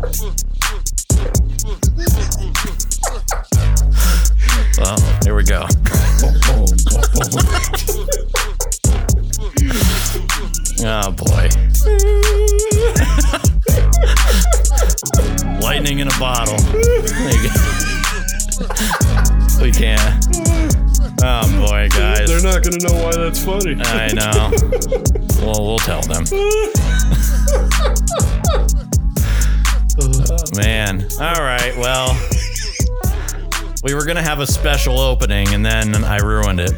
Well, here we go. oh boy. Lightning in a bottle. we can't. Oh boy, guys. They're not gonna know why that's funny. I know. Well, we'll tell them. Man. All right. Well, we were gonna have a special opening, and then I ruined it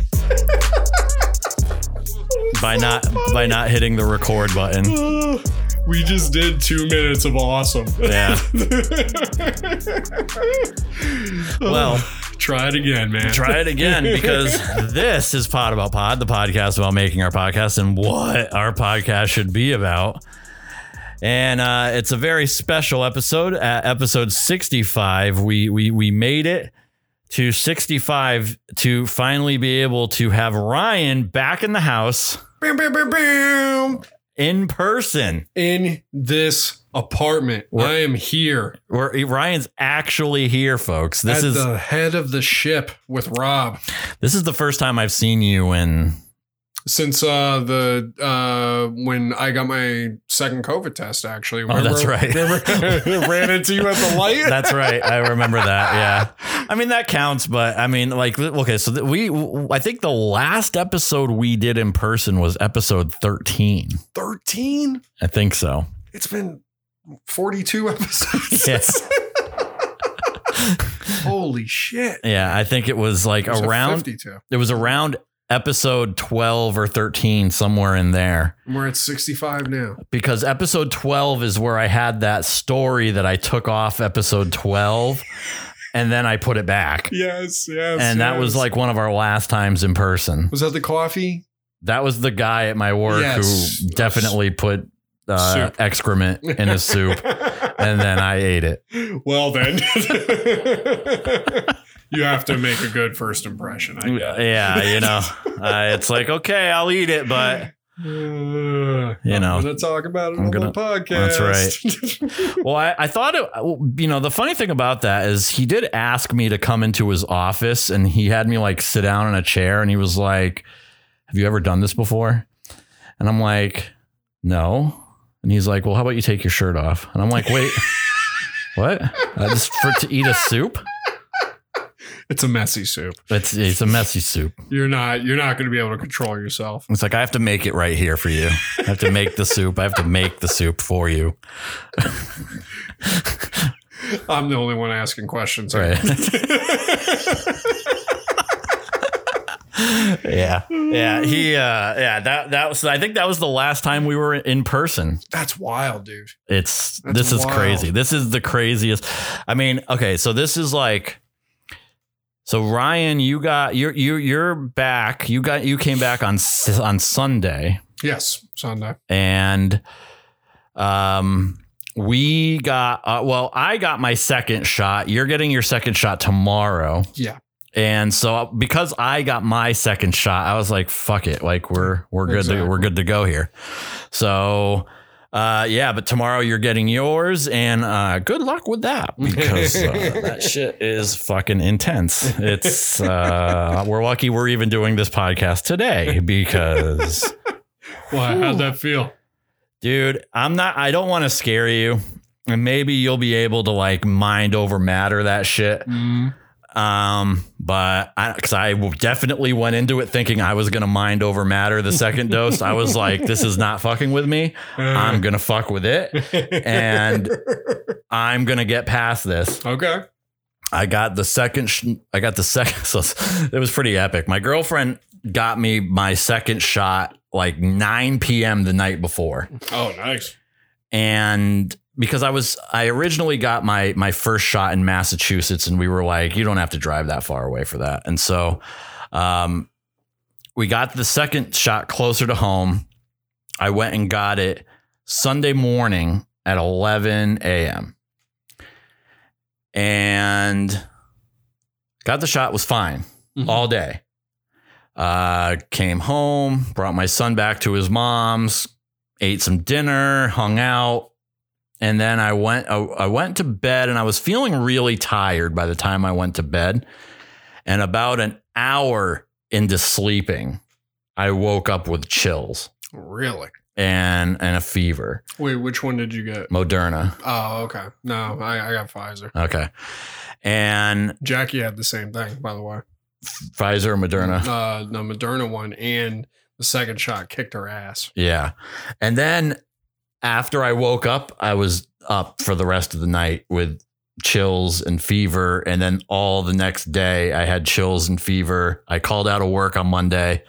by not by not hitting the record button. we just did two minutes of awesome. Yeah. Well, Try it again, man. try it again because this is Pod About Pod, the podcast about making our podcast and what our podcast should be about. And uh, it's a very special episode. At episode 65, we we we made it to 65 to finally be able to have Ryan back in the house Bam, bam, bam, bam. in person. In this apartment, I am here Ryan's actually here, folks. This at is the head of the ship with Rob. this is the first time I've seen you in Since uh the uh when I got my second COVID test, actually. Oh, that's right. Remember, ran into you at the light. That's right. I remember that. Yeah. I mean, that counts, but I mean, like, okay, so th- we, I think the last episode we did in person was episode 13. Thirteen. I think so. It's been forty-two episodes. Yes. Holy shit! Yeah. I think it was like It was around, fifty-two. it was around episode 12 or 13, somewhere in there. We're at sixty-five now. Because episode 12 is where I had that story that I took off episode 12 and then I put it back. Yes, yes. And that was like one of our last times in person. Was that the coffee? That was the guy at my work Yes. who definitely put uh, excrement in his soup, and then I ate it. well then, you have to make a good first impression. I guess. Yeah, you know, uh, it's like okay, I'll eat it, but Uh, You I'm know, gonna talk about it I'm on gonna- the podcast. that's right. well, I, I thought it. You know, the funny thing about that is he did ask me to come into his office, and he had me like sit down in a chair, and he was like, "Have you ever done this before?" And I'm like, "No." And he's like, "Well, how about you take your shirt off?" And I'm like, "Wait." What? Uh, just for to eat a soup? It's a messy soup. It's it's a messy soup. You're not. You're not going to be able to control yourself. It's like I have to make it right here for you. I have to make the soup. I have to make the soup for you. I'm the only one asking questions. Right. yeah. Yeah. He uh yeah, that that was I think that was the last time we were in person. That's wild, dude. It's That's this is wild. crazy. This is the craziest. I mean, okay, so this is like so Ryan, you got you're you you're back. You got you came back on on Sunday. Yes, Sunday. and um we got uh, well i got my second shot you're getting your second shot tomorrow Yeah. and so because i got my second shot i was like fuck it like we're we're good to, we're good to go here so uh yeah but tomorrow you're getting yours and uh good luck with that because uh, that shit is fucking intense it's uh we're lucky we're even doing this podcast today because Why? How'd that feel? Dude, I'm not, I don't want to scare you. And maybe you'll be able to like mind over matter that shit. Mm. Um, but I, cause I definitely went into it thinking I was going to mind over matter the second dose. I was like, this is not fucking with me. I'm going to fuck with it and I'm going to get past this. okay. I got the second, sh- I got the second. So it was pretty epic. My girlfriend got me my second shot like 9 p.m. the night before. Oh, nice. and because I was I originally got my my first shot in Massachusetts and we were like you don't have to drive that far away for that and so um we got the second shot closer to home I went and got it Sunday morning at 11 a.m. and got the shot was fine Mhm. all day uh came home brought my son back to his mom's ate some dinner, hung out, and then I went I, I went to bed and I was feeling really tired by the time I went to bed. And about an hour into sleeping, I woke up with chills Really? and and a fever. Wait, which one did you get? Moderna. Oh, okay. No, I, I got Pfizer. Okay. And Jackie had the same thing, by the way. Pfizer or Moderna. Uh, the Moderna one and the second shot kicked her ass. Yeah. And then after I woke up, I was up for the rest of the night with chills and fever. And then all the next day, I had chills and fever. I called out of work on Monday.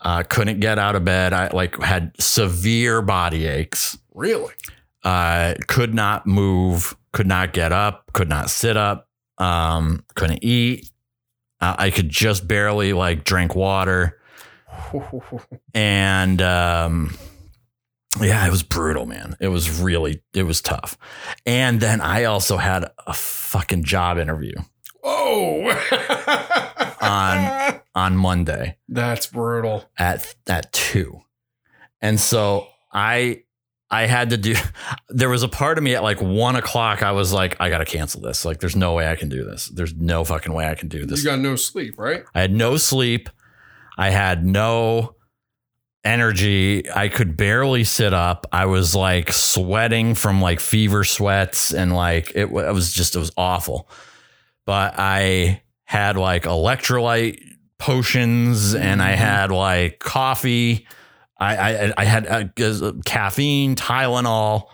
Uh, couldn't get out of bed. I like had severe body aches. Really? Uh, could not move. Could not get up. Could not sit up. Um, couldn't eat. Uh, I could just barely like drink water and um yeah it was brutal man it was really it was tough and then i also had a fucking job interview oh. On- on monday That's brutal. at at 2 and so i i had to do there was a part of me at like one o'clock i was like i gotta cancel this like there's no way i can do this there's no fucking way i can do this You got no sleep, right? I had no sleep. I had no energy. I could barely sit up. I was like sweating from like fever sweats and like it, it was just, it was awful. But I had like electrolyte potions and I Mhm. had like coffee. I, I, I had uh, caffeine, Tylenol.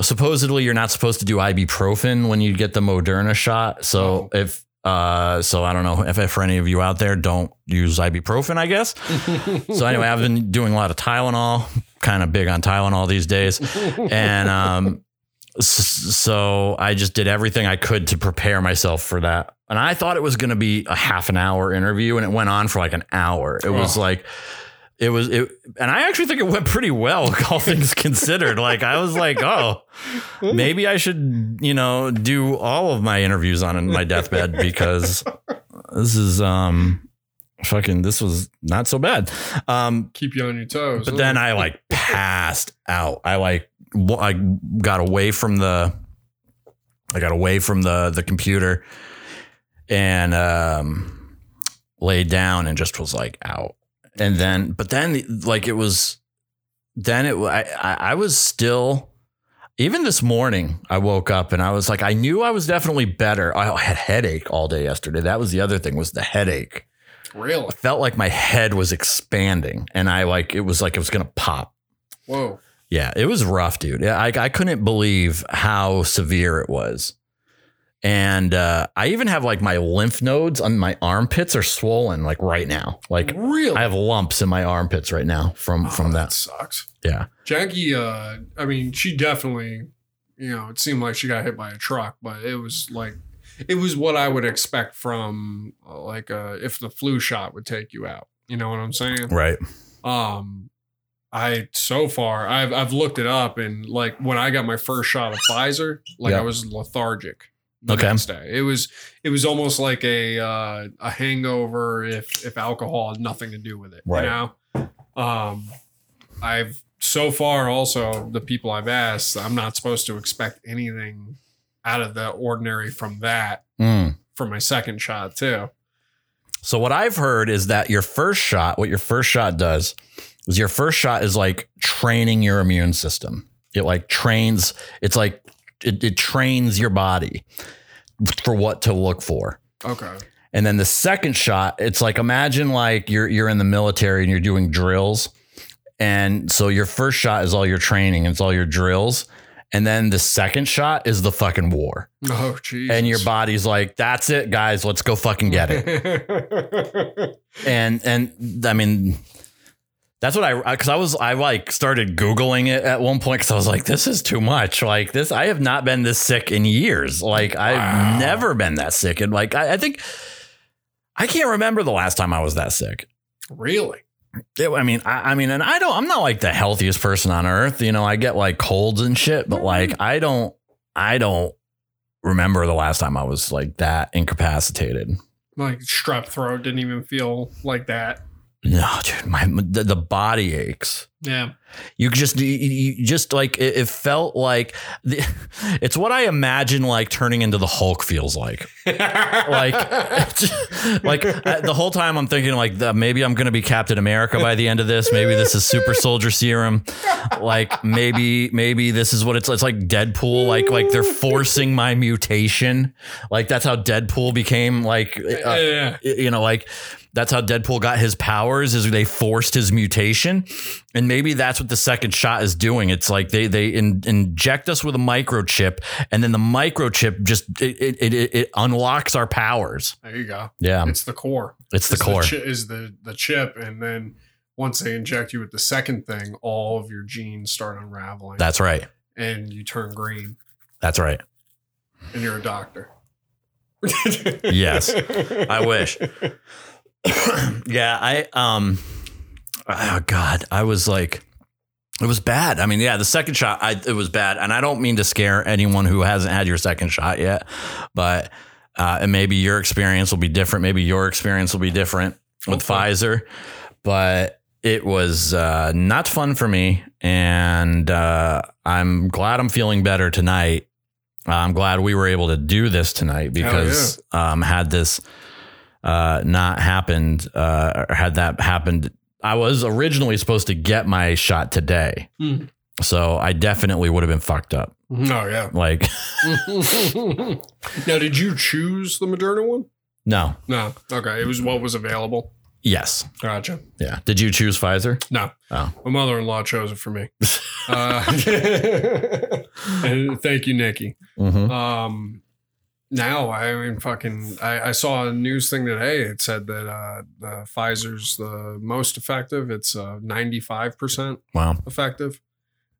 Supposedly, you're not supposed to do ibuprofen when you get the Moderna shot. So if uh, so I don't know if, if for any of you out there don't use ibuprofen, I guess. So anyway, I've been doing a lot of Tylenol, kind of big on Tylenol these days, and um, so I just did everything I could to prepare myself for that. And I thought it was going to be a half an hour interview, and it went on for like an hour. It was Oh. like. It was it, and I actually think it went pretty well, all things considered. Like I was like, oh, maybe I should, you know, do all of my interviews on my deathbed because this is um fucking this was not so bad. Um keep you on your toes. but then I like passed out. I like i got away from the I got away from the the computer and um laid down and just was like out. And then but then like it was then it I I was still even this morning I woke up and I was like I knew I was definitely better. I had headache all day yesterday. That was the other thing was the headache. really? I felt like my head was expanding and I like it was like it was gonna pop. Whoa. Yeah, it was rough, dude. Yeah, I, I couldn't believe how severe it was. And uh, I even have like my lymph nodes on my armpits are swollen like right now. Like really? I have lumps in my armpits right now from Oh, from that that. sucks. Yeah. Jackie, uh, I mean, she definitely, you know, it seemed like she got hit by a truck, but it was like, it was what I would expect from uh, like uh, if the flu shot would take you out. You know what I'm saying? Right. Um, I so far I've I've looked it up and like when I got my first shot of Pfizer, like Yeah. I was lethargic. The Okay. next day, it was it was almost like a uh, a hangover if if alcohol had nothing to do with it. Right. You know, um, I've so far also the people I've asked, I'm not supposed to expect anything out of the ordinary from that Mm. for my second shot too. So what I've heard is that your first shot, what your first shot does, is your first shot is like training your immune system. It like trains. It's like it, it trains your body for what to look for. Okay. And then the second shot, it's like imagine like you're you're in the military and you're doing drills. And so your first shot is all your training, it's all your drills. And then the second shot is the fucking war. Oh, jeez. And your body's like, that's it, guys, let's go fucking get it. it. and and I mean that's what I because I was I like started googling it at one point because I was like this is too much like this I have not been this sick in years like I've Wow. never been that sick and like I, I think I can't remember the last time I was that sick. really? It- I mean I, I mean and I don't I'm not like the healthiest person on earth you know I get like colds and shit but mm-hmm. like I don't I don't remember the last time I was like that incapacitated. Like strep throat didn't even feel like that. No, dude, my the, the body aches. Yeah. You just you, you just like it, it felt like the, it's what I imagine like turning into the Hulk feels like. like like the whole time I'm thinking like the, maybe I'm gonna be Captain America by the end of this. Maybe this is Super Soldier Serum. Like maybe maybe this is what it's it's like Deadpool. Like like they're forcing my mutation. Like that's how Deadpool became like uh, yeah. you know like that's how Deadpool got his powers is they forced his mutation and maybe that's what the second shot is doing it's like they they in, inject us with a microchip and then the microchip just it, it, it, it unlocks our powers There you go. yeah It's the core. it's the core chi- is the the chip, and then once they inject you with the second thing, all of your genes start unraveling, that's right and you turn green, that's right and you're a doctor. Yes. I wish. yeah, I um oh god, I was like it was bad. I mean, yeah, the second shot I it was bad and I don't mean to scare anyone who hasn't had your second shot yet, but uh and maybe your experience will be different, maybe your experience will be different with Okay. Pfizer, but it was uh not fun for me and uh I'm glad I'm feeling better tonight. I'm glad we were able to do this tonight because um, had this uh, not happened, uh, or had that happened, I was originally supposed to get my shot today. Hmm. So I definitely would have been fucked up. Oh yeah. Like, now, did you choose the Moderna one? no, No. Okay, it was what was available. yes. Gotcha. Yeah. Did you choose Pfizer? No. Oh. My mother-in-law chose it for me. uh, and thank you, Nikki. Mm-hmm. Um, now I mean, fucking, I, I saw a news thing today. It said that uh, the Pfizer's the most effective. It's uh, ninety-five percent Wow. effective,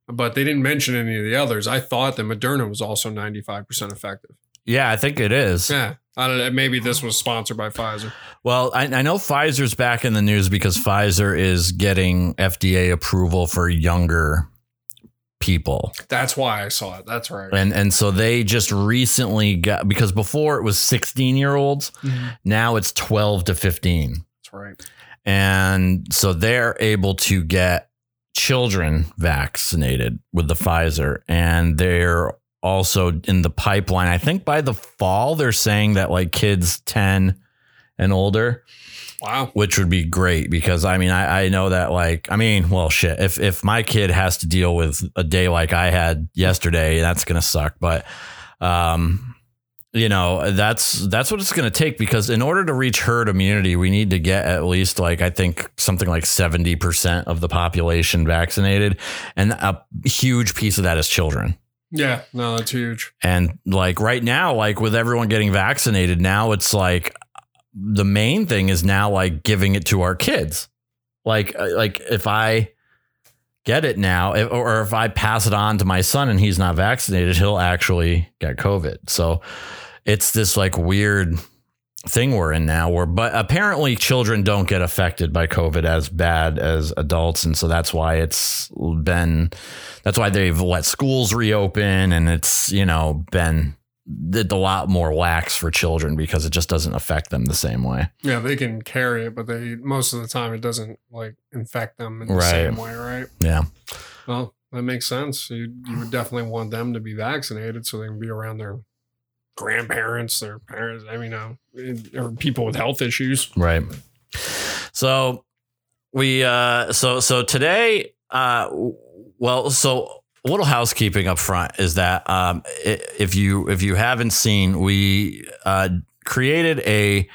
but they didn't mention any of the others. I thought that Moderna was also ninety-five percent effective. Yeah, I think it is. Yeah, I don't know. Maybe this was sponsored by Pfizer. Well, I, I know Pfizer's back in the news because Pfizer is getting FDA approval for younger people. That's why I saw it. That's right. And and so they just recently got because before it was 16 year olds, mm-hmm. now it's 12 to 15. That's right. And so they're able to get children vaccinated with the Pfizer and they're also in the pipeline. I think by the fall they're saying that like kids 10 and older Wow. which would be great because I mean I, I know that like I mean well shit if if my kid has to deal with a day like I had yesterday that's gonna suck but um you know that's that's what it's gonna take because in order to reach herd immunity we need to get at least like I think something like seventy percent of the population vaccinated and a huge piece of that is children. Yeah. No, that's huge. And like right now, like with everyone getting vaccinated, now it's like the main thing is now like giving it to our kids. Like uh, like if I get it now, if, or if I pass it on to my son and he's not vaccinated, he'll actually get COVID. So it's this like weird thing we're in now where but apparently children don't get affected by covid as bad as adults and so that's why it's been that's why they've let schools reopen and it's you know been a lot more lax for children because it just doesn't affect them the same way Yeah, they can carry it, but they most of the time it doesn't like infect them in the Right. same way, right? yeah Well, that makes sense. You you would definitely want them to be vaccinated so they can be around their grandparents, their parents. I mean, uh, or people with health issues. Right. So we uh so so today uh well so a little housekeeping up front is that um if you if you haven't seen we uh created a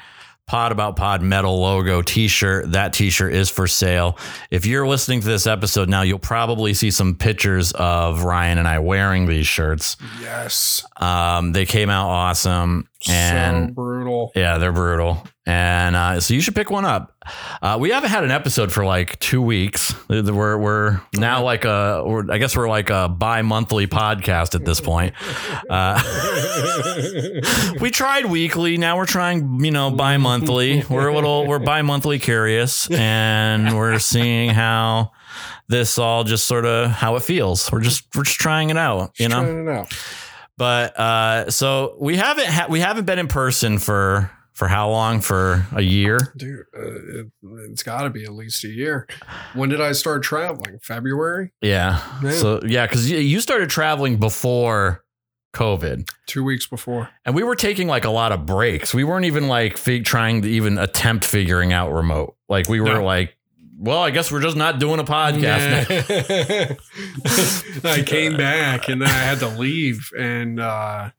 pod about pod metal logo t-shirt that t-shirt is for sale if you're listening to this episode now you'll probably see some pictures of ryan and i wearing these shirts Yes, um they came out awesome and so brutal. yeah, they're brutal. And uh, so you should pick one up. Uh, we haven't had an episode for like two weeks. We're we're now like a, we're, I guess we're like a bi-monthly podcast at this point. Uh, we tried weekly. Now we're trying, you know, bi-monthly. We're a little, we're bi-monthly curious, and we're seeing how this all just sort of how it feels. We're just we're just trying it out, you know. It out. But uh, so we haven't ha- we haven't been in person for For how long? For a year? Dude, uh, it, it's got to be at least a year. When did I start traveling? February? Yeah. Yeah. So yeah, because you started traveling before COVID, Two weeks before. and we were taking like a lot of breaks. We weren't even like fig- trying to even attempt figuring out remote. Like we were No. like, well, I guess we're just not doing a podcast. now. I came back and then I had to leave and uh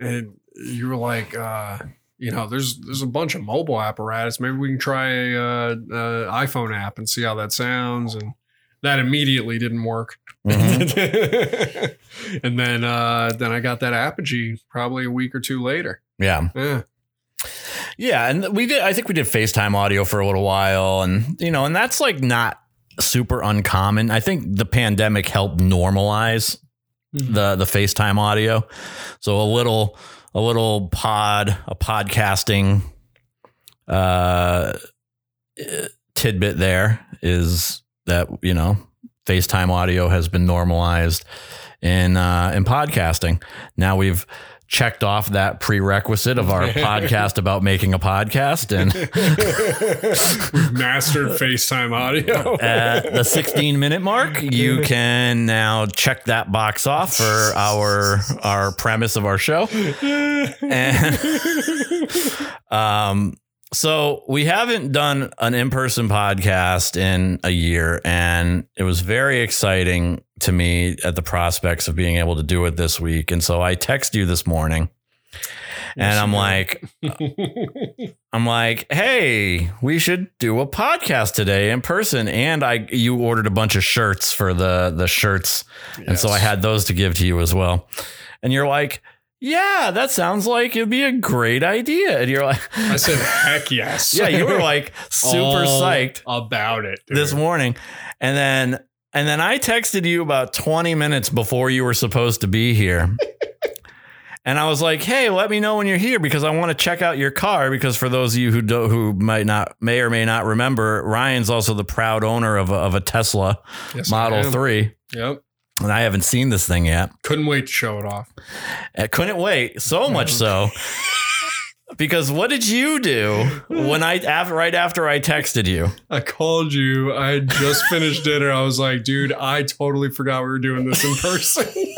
and you were like uh you know there's there's a bunch of mobile apparatus maybe we can try a uh, uh iPhone app and see how that sounds and that immediately didn't work Mhm. and then uh then I got that Apogee probably a week or two later Yeah. yeah Yeah, and we did. I think we did FaceTime audio for a little while, and you know, and that's like not super uncommon. I think the pandemic helped normalize the the FaceTime audio. So a little a little pod a podcasting uh tidbit there is that you know FaceTime audio has been normalized in uh in podcasting. Now checked off that prerequisite of our podcast about making a podcast and We've mastered FaceTime audio. at the 16 minute mark you can now check that box off for our our premise of our show and um so we haven't done an in-person podcast in a year and it was very exciting to me at the prospects of being able to do it this week and so i text you this morning and i'm like I'm like, hey, we should do a podcast today in person. And I you ordered a bunch of shirts for the the shirts. And so I had those to give to you as well. And you're like, yeah, that sounds like it'd be a great idea. And you're like, I said, heck yes. yeah, you were like super psyched about it dude. this morning. And then and then I texted you about 20 minutes before you were supposed to be here. and I was like, "Hey, let me know when you're here because I want to check out your car because for those of you who do, who might not may or may not remember, Ryan's also the proud owner of a, of a Tesla Yes, Model 3, Yep. And I haven't seen this thing yet. Couldn't wait to show it off. I couldn't wait so much so because what did you do when I after right after I texted you? I called you. I had just finished dinner. I was like, dude, I totally forgot we were doing this in person.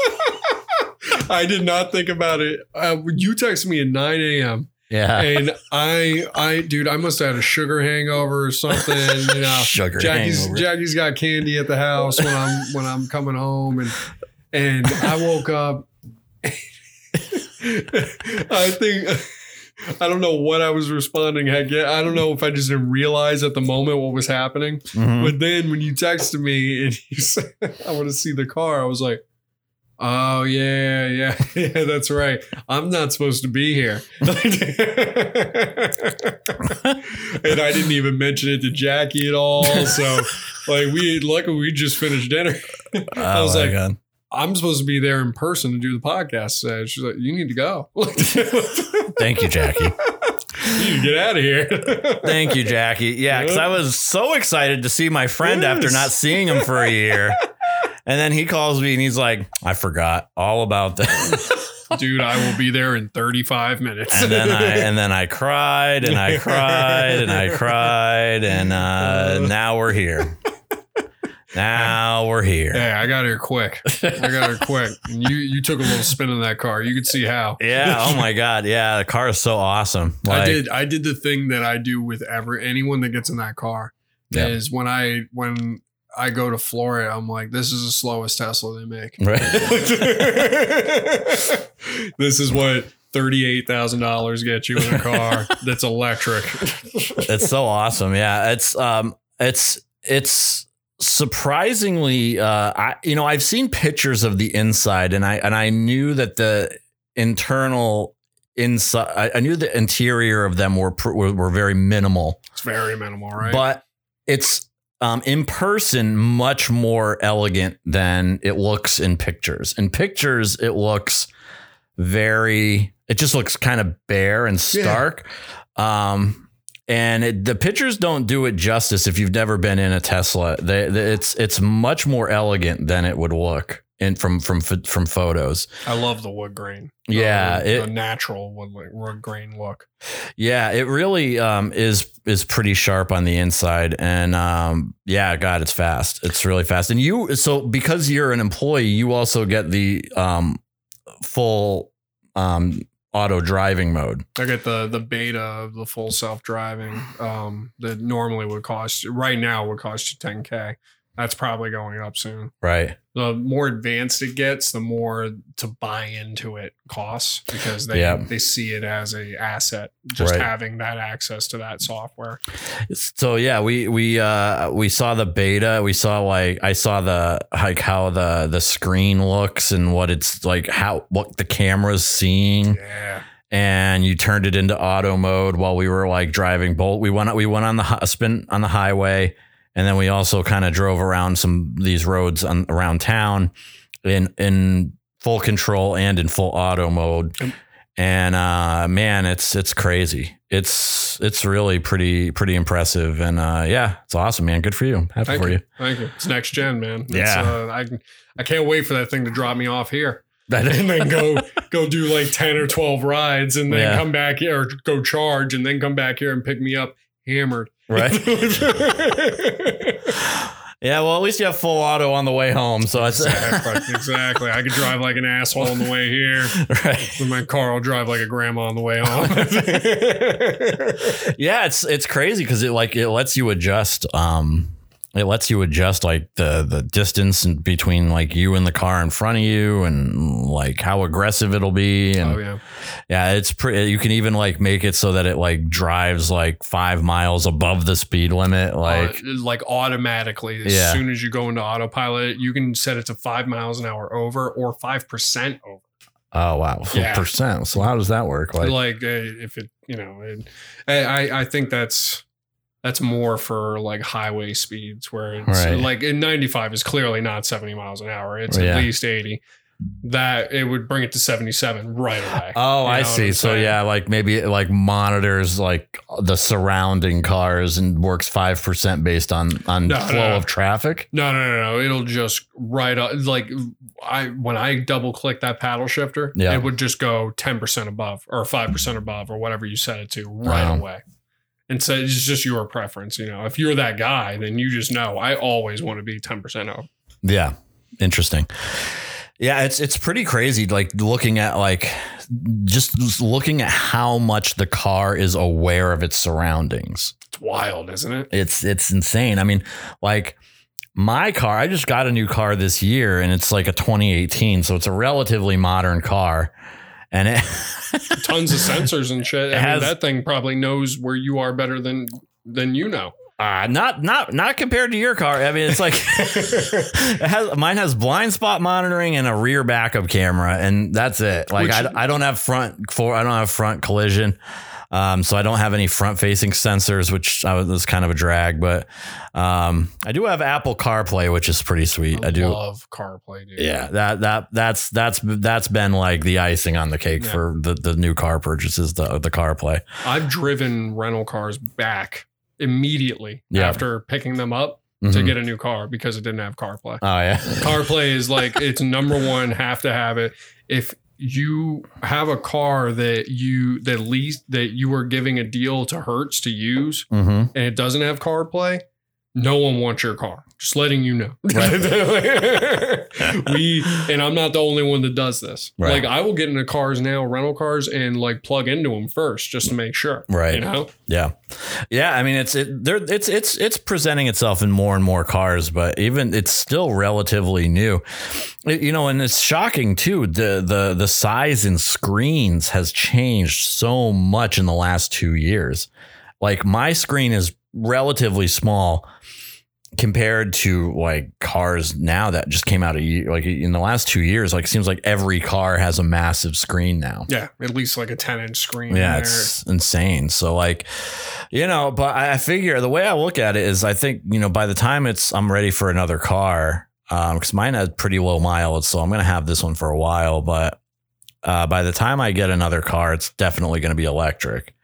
I did not think about it. Uh, you texted me at 9 a.m. Yeah. and I, I, dude, I must have had a sugar hangover or something. You know, Sugar Jackie's hangover. Jackie's got candy at the house when I'm when I'm coming home, and and I woke up. I think I don't know what I was responding. Heck, yeah, I don't know if I just didn't realize at the moment what was happening. Mhm. But then when you texted me and you said I want to see the car, I was like. Oh yeah, yeah, yeah. That's right. I'm not supposed to be here, and I didn't even mention it to Jackie at all. So, like, we luckily we just finished dinner. I Oh was my like, God. I'm supposed to be there in person to do the podcast. Uh, she's like, you need to go. Thank you, Jackie. need to get out of here. Thank you, Jackie. Yeah, because I was so excited to see my friend after not seeing him for a year. And then he calls me and he's like, I forgot all about this. dude. I will be there in 35 minutes. And then I and then I cried and I cried and I cried and uh, now we're here. Now we're here. Hey, I got here quick. I got here quick. And you you took a little spin in that car. You could see how. Yeah. Oh my God. Yeah. The car is so awesome. I did I did the thing that I do with ever anyone that gets in that car Yeah. is when I when I go to Florida, I'm like, this is the slowest Tesla they make. Right. this is what thirty-eight thousand dollars gets you in a car that's electric. it's so awesome. Yeah, it's um, it's it's surprisingly. Uh, I you know I've seen pictures of the inside, and I and I knew that the internal inside. I, I knew the interior of them were were, were very minimal, It's very minimal, right? but it's. Um, in person, much more elegant than it looks in pictures. In pictures, it looks very. It just looks kind of bare and stark. Um, and it, the pictures don't do it justice if you've never been in a Tesla. They, they- it's it's much more elegant than it would look in from from from photos. I love the wood grain. Yeah, the, it- the natural wood, wood grain look. Yeah, it really um, is is pretty sharp on the inside, and um, yeah, God, it's fast. It's really fast. And you, so because you're an employee, you also get the um, full um, auto driving mode. I get the the beta of the full self driving. Um, that normally would cost right now would cost you 10k. That's probably going up soon. Right. The more advanced it gets, the more to buy into it costs because they Yeah. they see it as a asset just Right. having that access to that software. So yeah, we we uh we saw the beta. We saw like I saw the like how the the screen looks and what it's like how what the camera's seeing. Yeah. and you turned it into auto mode while we were like driving bolt we went we went on the spin on the highway and then we also kind of drove around some these roads on, around town in in full control and in full auto mode and uh man it's it's crazy it's it's really pretty pretty impressive and uh yeah it's awesome man good for you happy Thank for you. you, Thank you. It's next gen, man. It's, Yeah. Uh, I I can't wait for that thing to drop me off here. And then go go do like 10 or 12 rides and then Yeah. come back here or go charge and then come back here and pick me up hammered. right yeah well at least you have full auto on the way home so it's exactly. Exactly. I could drive like an asshole on the way here. right With my car, I'll drive like a grandma on the way home. yeah, it's it's crazy because it like it lets you adjust. Um, it lets you adjust like the the distance between like you and the car in front of you, and like how aggressive it'll be. And oh yeah. yeah, it's pretty. You can even like make it so that it like drives like five miles above the speed limit. Like uh, like automatically as Yeah. soon as you go into autopilot, you can set it to five miles an hour over or five percent over. oh wow, Yeah. percent. So how does that work? Like, Like uh, if it, you know, it, I I- I think that's that's more for like highway speeds where it's Right. like in 95 is clearly not 70 miles an hour. It's Yeah. at least 80. That it would bring it to 77 right away. Oh, You know I see. So yeah, like maybe it like monitors like the surrounding cars and works five percent based on on No, flow no. of traffic. No, no, no, no. It'll just right up. Like I, when I double click that paddle shifter, Yeah. it would just go ten percent above or five percent above or whatever you set it to right Oh. away. And so it's just your preference. You know, if you're that guy, then you just know I always want to be ten percent over. Yeah. Interesting. Yeah, it's it's pretty crazy like looking at like just looking at how much the car is aware of its surroundings. It's wild, isn't it? It's it's insane. I mean, like my car, I just got a new car this year and it's like a 2018, so it's a relatively modern car. And it Tons of sensors and shit. I has- mean, that thing probably knows where you are better than than you know. Uh, not not not compared to your car. I mean, it's like it has mine has blind spot monitoring and a rear backup camera, and that's it. Like Which- I, I don't have front for I don't have front collision, um, so I don't have any front facing sensors, which I was, was kind of a drag. But um, I do have Apple CarPlay, which is pretty sweet. I, do. love CarPlay, dude. Yeah, that that that's that's that's been like the icing on the cake Yeah. for the, the new car purchases, the the CarPlay. I've driven rental cars back immediately Yeah. after picking them up to Mhm. get a new car because it didn't have CarPlay. Oh yeah, CarPlay is like it's number one, have to have it. If you have a car that you that least that you are giving a deal to Hertz to use hmm and it doesn't have CarPlay, no one wants your car. Just letting you know. we and I'm not the only one that does this. Right. Like I will get into cars now, rental cars, and like plug into them first just to make sure. Right. You know? Yeah, yeah. I mean, it's it, there. It's it's it's presenting itself in more and more cars, but even it's still relatively new. It- you know, and it's shocking too. The the the size and screens has changed so much in the last two years. Like my screen is relatively small compared to like cars now that just came out a year like in the last two years like it seems like every car has a massive screen now Yeah, at least like a 10 inch screen. yeah, there. it's insane. So like, you know, but I figure the way I look at it is I think, you know, by the time it's I'm ready for another car, um, because mine has pretty low mileage, so I'm gonna have this one for a while. But uh, by the time I get another car, it's definitely gonna be electric.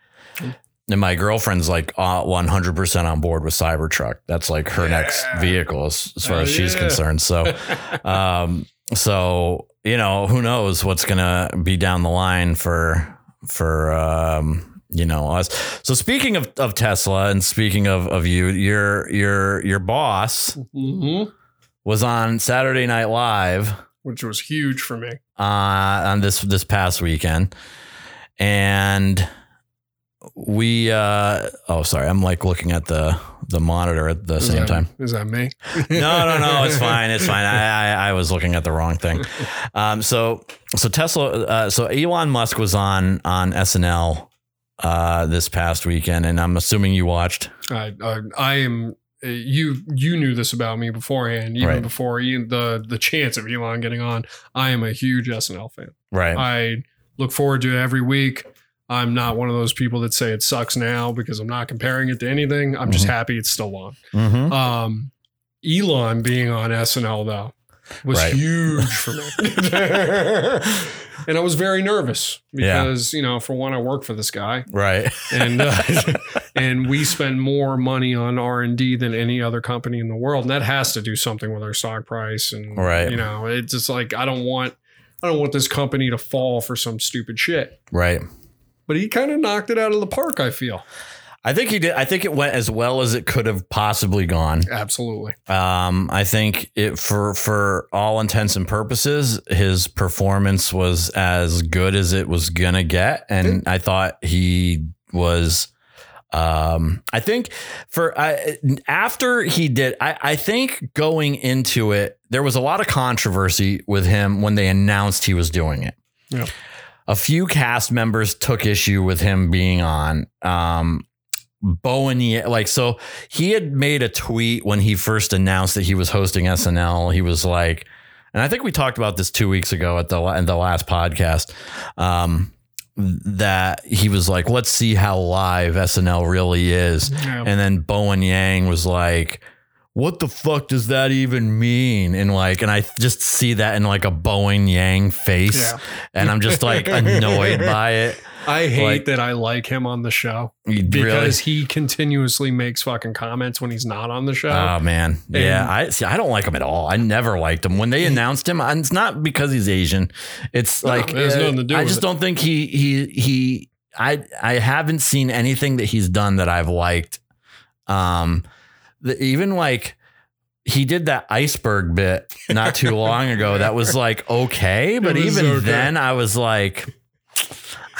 And my girlfriend's like uh, 100% on board with Cybertruck. That's like her next vehicle as, as far Hell as she's yeah. concerned. So, um, so you know, who knows what's gonna be down the line for for um, you know us. So speaking of, of Tesla and speaking of of you, your your your boss Mhm. was on Saturday Night Live Which was huge for me. uh, on this this past weekend, and we uh oh sorry i'm like looking at the the monitor at the Is same that- time Is that me? no no no it's fine it's fine I, I i was looking at the wrong thing um so so tesla uh, so elon musk was on on snl uh this past weekend and i'm assuming you watched I, I, I am. uh, You you knew this about me beforehand, even Right. before the the chance of Elon getting on. I am a huge SNL fan. right I look forward to it every week. I'm not one of those people that say it sucks now because I'm not comparing it to anything. I'm just Mhm. happy it's still on. mm-hmm. Um, Elon being on SNL though was Right. huge for me, and I was very nervous Yeah. because you know, for one, I work for this guy, right and uh, and we spend more money on R and D than any other company in the world, and that has to do something with our stock price, and Right. you know, it's just like I don't want. I don't want this company to fall for some stupid shit. right But he kind of knocked it out of the park, I feel. i think he did i think it went as well as it could have possibly gone Absolutely. Um, I think it for for all intents and purposes, his performance was as good as it was gonna get, and I thought he was. Um, I think for I after he did, I I think going into it, there was a lot of controversy with him when they announced he was doing it. Yeah. A few cast members took issue with him being on. Um, Bowen, like, so he had made a tweet when he first announced that he was hosting SNL. He was like, and I think we talked about this two weeks ago at the in the last podcast. Um, that he was like, let's see how live SNL really is. Yeah. And then Bowen Yang was like, what the fuck does that even mean? And like, and I just see that in like a Bowen Yang face. Yeah. And I'm just like annoyed by it. I hate Like- that I like him on the show because he continuously makes fucking comments when he's not on the show. Oh man, yeah. I see. I don't like him at all. I never liked him when they announced him. And it's not because he's Asian. It's No, like it has uh, nothing to do I just it. don't think he he he. I I haven't seen anything that he's done that I've liked. Um, the, even like he did that iceberg bit not too long ago. That was like okay, but even then, I was like.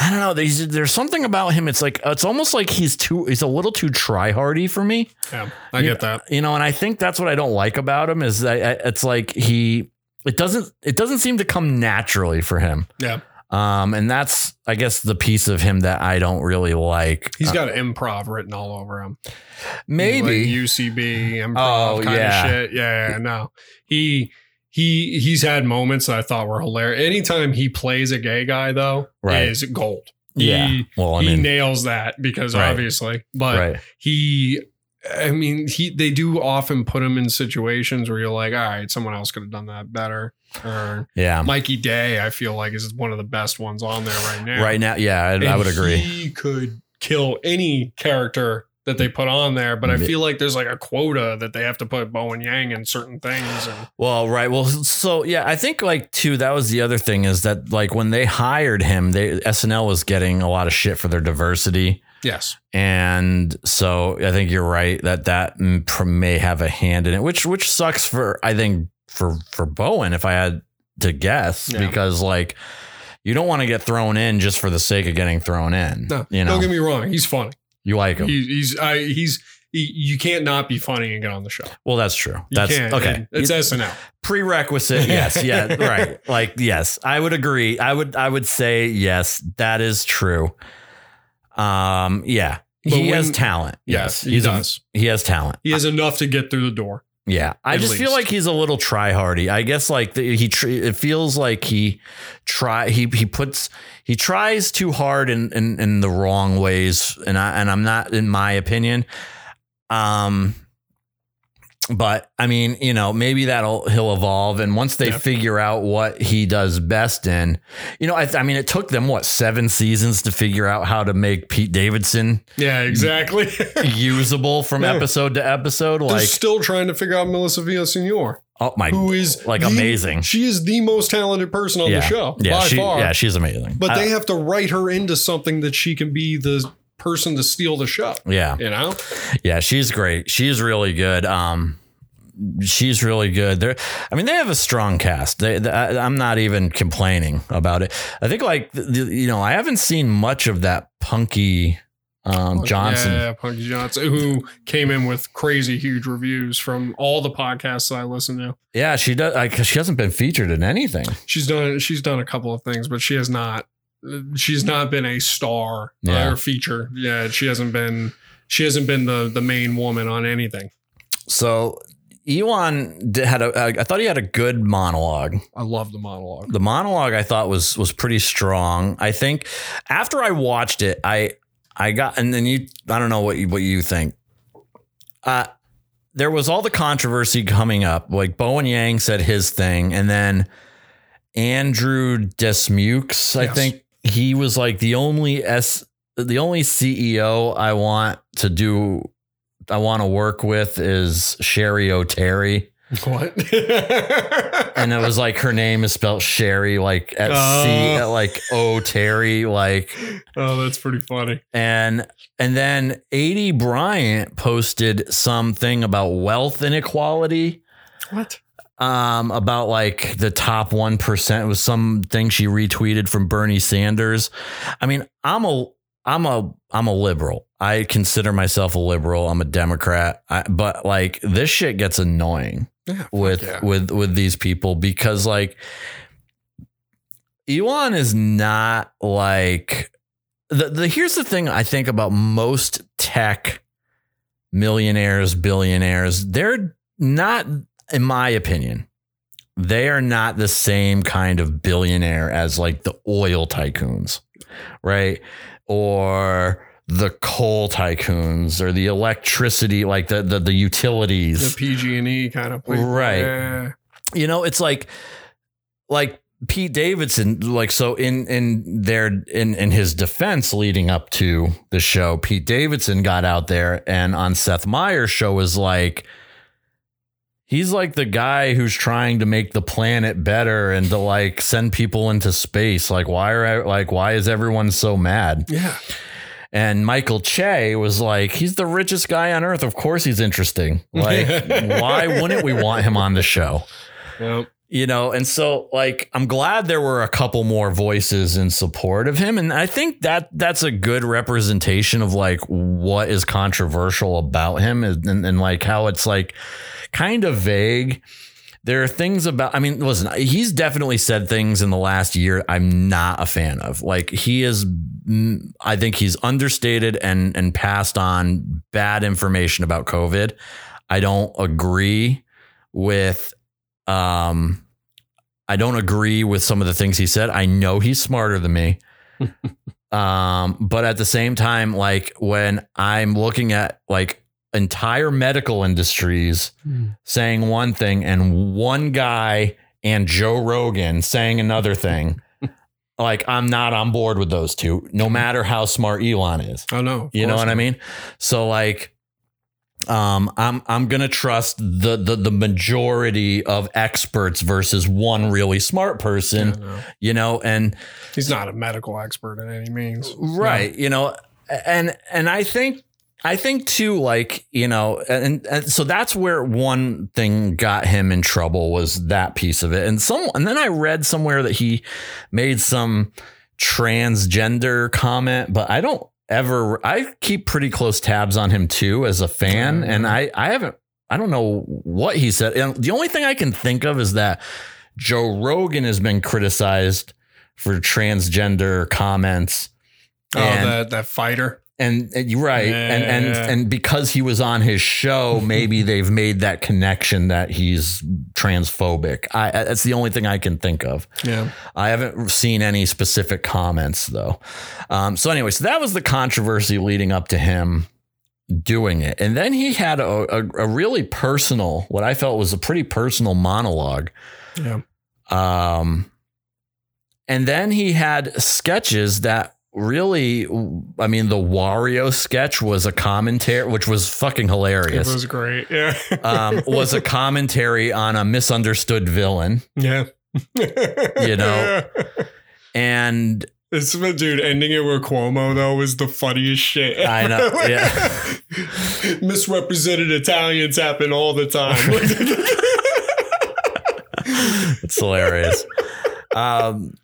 I don't know. There's there's something about him. It's like it's almost like he's too he's a little too try hardy for me yeah, I you get that. you know and i think that's what i don't like about him is that I- it's like he it doesn't it doesn't seem to come naturally for him Yeah. Um and that's i guess the piece of him that i don't really like He's got improv written all over him. maybe like UCB improv Oh, kind yeah. of shit. Yeah, yeah, no. He he he's had moments that I thought were hilarious. Anytime he plays a gay guy though, Right. is gold. yeah He, well i he mean nails that because Right. obviously, but right he I mean, he they do often put him in situations where you're like, all right, someone else could have done that better. Or yeah Mikey Day, I feel like is one of the best ones on there right now. right now yeah I, I would agree He could kill any character that they put on there, but I feel like there's like a quota that they have to put Bowen Yang in certain things. And Well, right. Well, so yeah, I think like too. That was the other thing is that like when they hired him, they SNL was getting a lot of shit for their diversity, yes, and so I think you're right that that may have a hand in it, which which sucks for I think for for Bowen if I had to guess Yeah. because like you don't want to get thrown in just for the sake of getting thrown in. no, you know, don't get me wrong, he's funny. you like him. He, he's I, he's he, you can't not be funny and get on the show. well, that's true. You That's can't. okay. It's You- SNL. prerequisite yes yeah right like yes i would agree i would i would say yes that is true um yeah But he has talent Yes, yes he he's a- does. he has talent he has enough to get through the door. Yeah i At just feel like he's a little try hardy i guess like the, he tr- it feels like he try he he puts he tries too hard in in, in the wrong ways and i and i'm not in my opinion. Um but I mean, you know, maybe that'll he'll evolve, and once they figure out what he does best in, you know, I, I mean, it took them what seven seasons to figure out how to make Pete Davidson Yeah, exactly. usable from Yeah. episode to episode. They're Like, still trying to figure out Melissa Villasenor, oh my, who is like the- amazing. She is the most talented person on yeah, the show yeah, by she, far. yeah, she's amazing. but I- they have to write her into something that she can be the person to steal the show. yeah, You know, Yeah, she's great. She's really good. Um, she's really good. There, I mean, they have a strong cast. They, they- I, I'm not even complaining about it. I think, like, the, the- you know, I haven't seen much of that Punkie um, Johnson. yeah, Punkie Johnson, who came in with crazy huge reviews from all the podcasts I listen to. Yeah, she does. Like, she hasn't been featured in anything. She's done she's done a couple of things, but she has not. She's not been a star Yeah. or feature. Yeah, she hasn't been. She hasn't been the the main woman on anything. So. Elon had a. I thought he had a good monologue. I love the monologue. the monologue I thought was was pretty strong. I think after I watched it, I I got and then you I don't know what you what you think. Uh there was all the controversy coming up. Like Bowen Yang said his thing, and then Andrew Dismukes, I Yes. think he was like the only S the only CEO I want to do I want to work with is Cheri Oteri What? and it was like her name is spelled Cheri, like at C, Oh. like O Terry, like oh, that's pretty funny. and and then Aidy Bryant posted something about wealth inequality, What? um, about like the top one percent. Was something she retweeted from Bernie Sanders. I mean, I'm a I'm a I'm a liberal. I consider myself a liberal. I'm a Democrat, I, but like this shit gets annoying Yeah. with yeah. with with these people because like Elon is not like the, the here's the thing I think about most tech millionaires billionaires they're not in my opinion they are not the same kind of billionaire as like the oil tycoons right or the coal tycoons or the electricity like the the, the utilities the PG and E kind of place. Right. Yeah. you know it's like like Pete Davidson like so in in their in in his defense leading up to the show Pete Davidson got out there and on Seth Meyers show was like he's like the guy who's trying to make the planet better and to like send people into space like why are I, like why is everyone so mad Yeah. And Michael Che was like, he's the richest guy on earth. Of course he's interesting. Like, why wouldn't we want him on the show? Yep. You know, and so like I'm glad there were a couple more voices in support of him. And I think that that's a good representation of like what is controversial about him and, and, and like how it's like kind of vague. There are things about, I mean, listen, he's definitely said things in the last year I'm not a fan of. Like he is, mm, I think he's understated and and passed on bad information about COVID. I don't agree with, um, I don't agree with some of the things he said. I know he's smarter than me. um, but at the same time, like when I'm looking at like entire medical industries saying one thing and one guy and Joe Rogan saying another thing. like I'm not on board with those two, no matter how smart Elon is. I know. You know what I mean? So like um I'm I'm going to trust the the the majority of experts versus one really smart person, you know, and He's not a medical expert in any means. right you know and and i think i think too like you know and, and so that's where one thing got him in trouble was that piece of it and some and then i read somewhere that he made some transgender comment but i don't ever i keep pretty close tabs on him too as a fan and i i haven't i don't know what he said and the only thing i can think of is that joe rogan has been criticized for transgender comments. Oh, And- that that fighter. And, and you're right. And and Yeah. and because he was on his show, maybe they've made that connection that he's transphobic. I that's the only thing I can think of. Yeah. I haven't seen any specific comments though. Um, so anyway, so that was the controversy leading up to him doing it. And then he had a, a, a really personal, what I felt was a pretty personal monologue. Yeah. Um, and then he had sketches that really, I mean, the Wario sketch was a commentary, which was fucking hilarious. It was great. Yeah. um, was a commentary on a misunderstood villain. yeah. You know? And It's dude, ending it with Cuomo though was the funniest shit. I know, yeah. Misrepresented Italians happen all the time. it's hilarious. Um,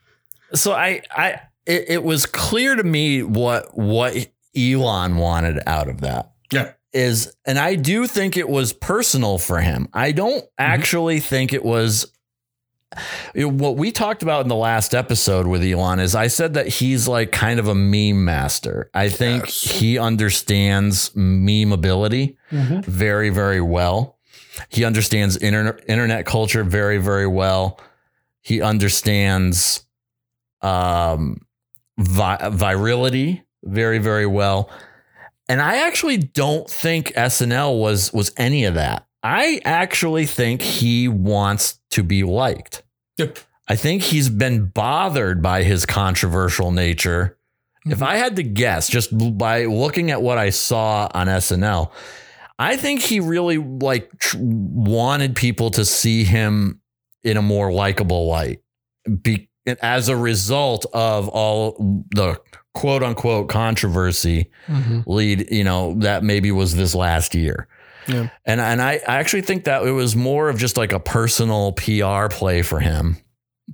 so I, I, it, it was clear to me what what Elon wanted out of that. Yeah. is, and I do think it was personal for him. I don't actually think it was. it- what we talked about in the last episode with Elon is I said that he's like kind of a meme master. I think Yes. he understands memeability Mhm. very, very well. He understands internet internet culture very, very well. He understands um, vi- virility very, very well. And I actually don't think SNL was was any of that. I actually think he wants to be liked. Yep. I think he's been bothered by his controversial nature. If mm-hmm. I had to guess, just by looking at what I saw on SNL, I think he really like tr- wanted people to see him in a more likable light. Be- as a result of all the quote unquote controversy Mhm. lead, you know, that maybe was this last year. Yeah. And and I, I actually think that it was more of just like a personal PR play for him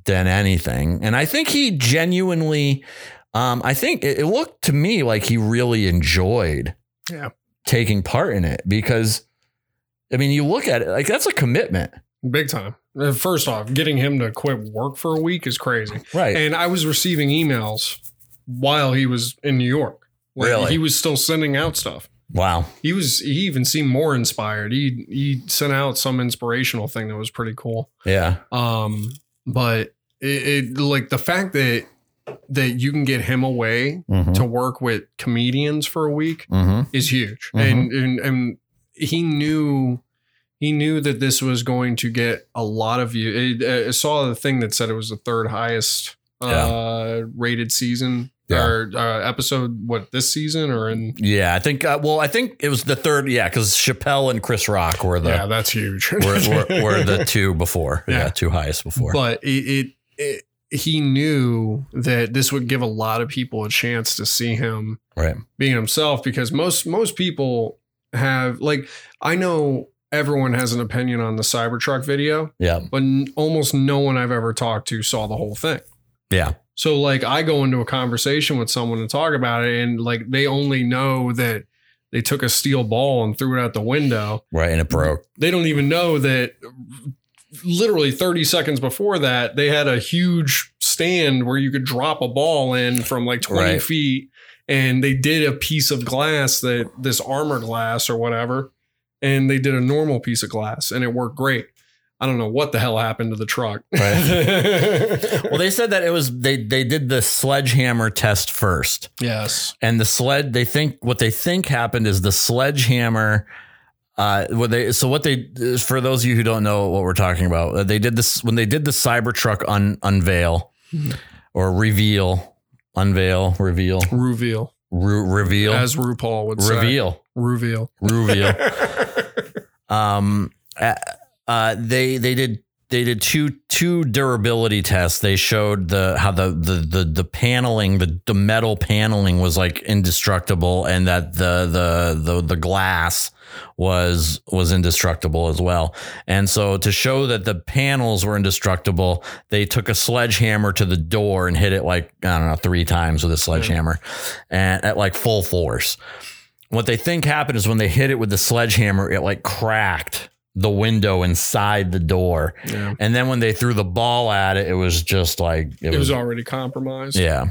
than anything. And I think he genuinely um I think it, it looked to me like he really enjoyed Yeah. taking part in it because I mean you look at it like that's a commitment. Big time. Uh, First off, getting him to quit work for a week is crazy. Right. And I was receiving emails while he was in New York. Really? He was still sending out stuff. wow. He was he even seemed more inspired. He he sent out some inspirational thing that was pretty cool. Yeah. Um, but it, it like the fact that that you can get him away Mhm. to work with comedians for a week Mhm. is huge. Mhm. And, and and he knew he knew that this was going to get a lot of you. I, I saw the thing that said it was the third highest uh rated season Yeah. or uh, episode what this season or in Yeah, I think uh, well I think it was the third yeah cuz Chappelle and Chris Rock were the yeah that's huge were, were, were the two before. Yeah, Yeah. two highest before. but it, it, it he knew that this would give a lot of people a chance to see him right. being himself because most most people have like I know everyone has an opinion on the Cybertruck video, Yeah. but n- almost no one I've ever talked to saw the whole thing. Yeah. So like I go into a conversation with someone and talk about it and like they only know that they took a steel ball and threw it out the window. Right. And it broke. They don't even know that literally 30 seconds before that they had a huge stand where you could drop a ball in from like 20 Right. feet and they did a piece of glass that this armor glass or whatever and they did a normal piece of glass and it worked great. I don't know what the hell happened to the truck. Well, they said that it was they they did the sledgehammer test first. yes. And the sled they think what they think happened is the sledgehammer uh what they so what they for those of you who don't know what we're talking about, uh, they did this when they did the Cybertruck un, unveil Mhm. or reveal, unveil, reveal, Reveal. re, reveal, As RuPaul would say. reveal, Reveal. reveal. um uh, uh they they did they did two two durability tests they showed the how the the the, the paneling the, the metal paneling was like indestructible and that the the the the glass was was indestructible as well and so to show that the panels were indestructible they took a sledgehammer to the door and hit it like i don't know three times with a sledgehammer and at like full force what they think happened is when they hit it with the sledgehammer, it like cracked the window inside the door. yeah. And then when they threw the ball at it, it was just like It was already compromised. yeah,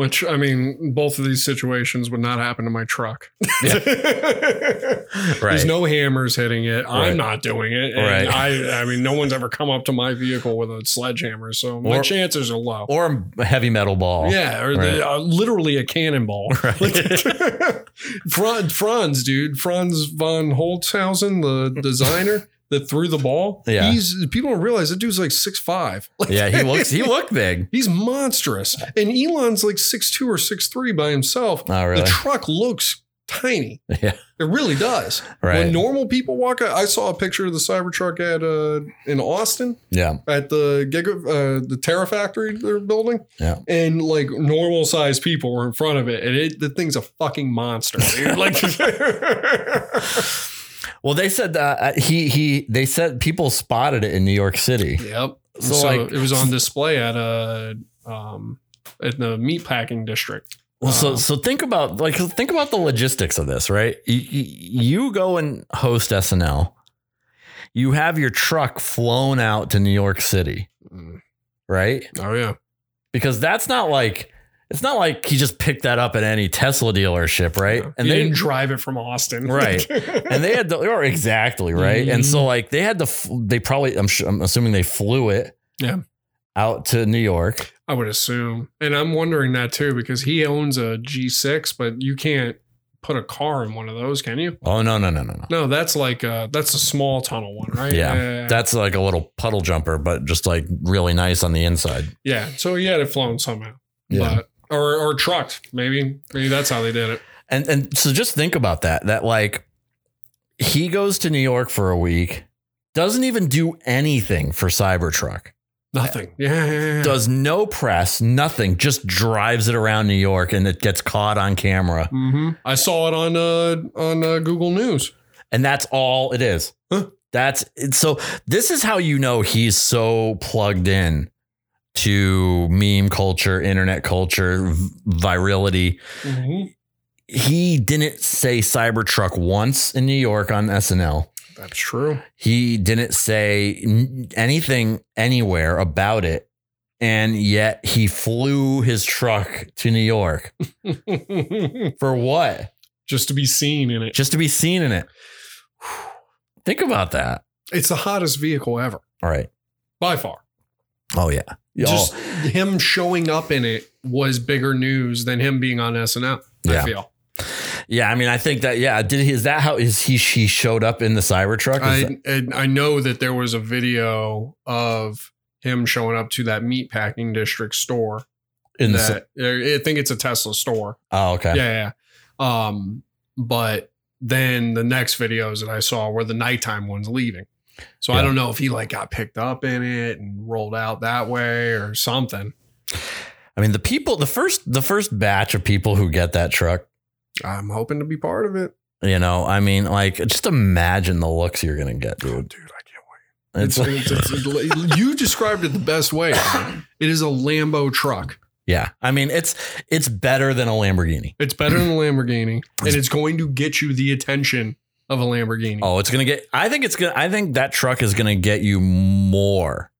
Which I mean, both of these situations would not happen to my truck. Right. There's no hammers hitting it. Right. I'm not doing it. And Right. I I mean, no one's ever come up to my vehicle with a sledgehammer, so my Or- chances are low. or a heavy metal ball. yeah, or Right. the, uh, literally a cannonball. Franz, Franz, dude, Franz von Holzhausen, the designer that threw the ball. Yeah. he's people don't realize that dude's like six five. Like, yeah, he looks he looked big. He's monstrous, and Elon's like six two or six three by himself. Oh, really? The truck looks tiny. Yeah. It really does. Right. When normal people walk out, I saw a picture of the Cybertruck at uh, in Austin Yeah. at the Giga, uh, the Terra factory they're building. Yeah. And like normal sized people were in front of it, and it the thing's a fucking monster, dude. Like, Well, they said uh, he he they said people spotted it in New York City. yep. So, So, like- it was on display at a um at the meatpacking district. Well, so Uh, so think about like think about the logistics of this, right? You, you go and host SNL. You have your truck flown out to New York City, Mm. right? Oh yeah. Because that's not like it's not like he just picked that up at any Tesla dealership, right? And And they didn't drive it from Austin, Right. and they had the or exactly right, and so like they had to f- they probably I'm sure, I'm assuming they flew it Yeah. out to New York. I would assume, and I'm wondering that too because he owns a G6, but you can't put a car in one of those, can you? Oh no no no no no. No, that's like uh that's a small tunnel one, right? Yeah, That's like a little puddle jumper, but just like really nice on the inside. yeah. So he had it flown somehow, Yeah. but or or trucked. Maybe maybe that's how they did it. And and so just think about that. That like he goes to New York for a week, doesn't even do anything for Cybertruck. Nothing. Yeah. yeah, yeah. Does no press, nothing, just drives it around New York and it gets caught on camera. Mhm. I saw it on uh on uh, Google News. And that's all it is. Huh. That's it. so this is how you know he's so plugged in to meme culture, internet culture, v- virality. Mhm. He didn't say Cybertruck once in New York on SNL. That's true. He didn't say anything anywhere about it. And yet he flew his truck to New York for what? Just to be seen in it. Just to be seen in it. Think about that. It's the hottest vehicle ever All right. by far. Oh, yeah. Just Oh, him showing up in it was bigger news than him being on SNL. Yeah. I feel. yeah. I mean, I think that, yeah. Did he, is that how is he, she showed up in the Cybertruck? I that- I know that there was a video of him showing up to that meatpacking district store. in the, that I think it's a Tesla store. oh, okay. Yeah, yeah. Um, but then the next videos that I saw were the nighttime ones leaving. So I don't know if he like got picked up in it and rolled out that way or something. I mean, the people, the first, the first batch of people who get that truck, I'm hoping to be part of it. you know, I mean, like, just imagine the looks you're going to get, Oh, dude. dude, I can't wait. It's, It's, it's, it's, you described it the best way. It is a Lambo truck. yeah. I mean, it's, it's better than a Lamborghini. It's better than a Lamborghini, and it's going to get you the attention of a Lamborghini. Oh, it's going to get, I think it's to, I think that truck is going to get you more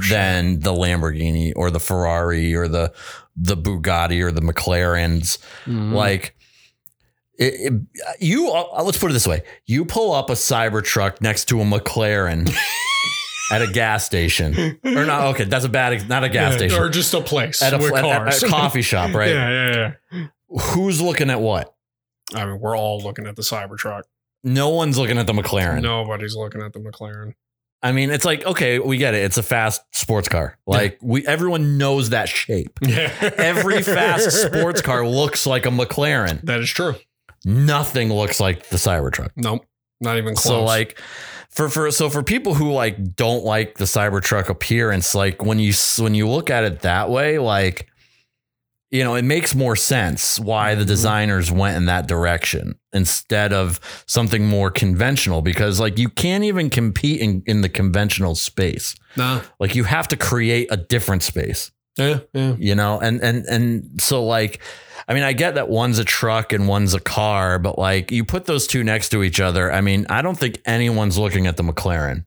shit. than the Lamborghini or the Ferrari or the, the Bugatti or the McLarens. Mhm. Like, it, it- you, uh, let's put it this way: you pull up a Cybertruck next to a McLaren at a gas station, or not? Okay, that's a bad, not a gas Yeah, station, or just a place at a, at- at cars. a coffee shop, right? Yeah, yeah, yeah. Who's looking at what? I mean, we're all looking at the Cybertruck. No one's looking at the McLaren. Nobody's looking at the McLaren. I mean, it's like okay, we get it. It's a fast sports car. Like we, everyone knows that shape. Yeah. Every fast sports car looks like a McLaren. That is true. Nothing looks like the Cybertruck. Nope. Not even close. So like for for so for people who like don't like the Cybertruck appearance, like when you when you look at it that way, like you know, it makes more sense why the Mhm. designers went in that direction instead of something more conventional because like you can't even compete in, in the conventional space. nah. Like you have to create a different space Yeah, yeah. you know and and and so like i mean i get that one's a truck and one's a car but like you put those two next to each other i mean i don't think anyone's looking at the mclaren.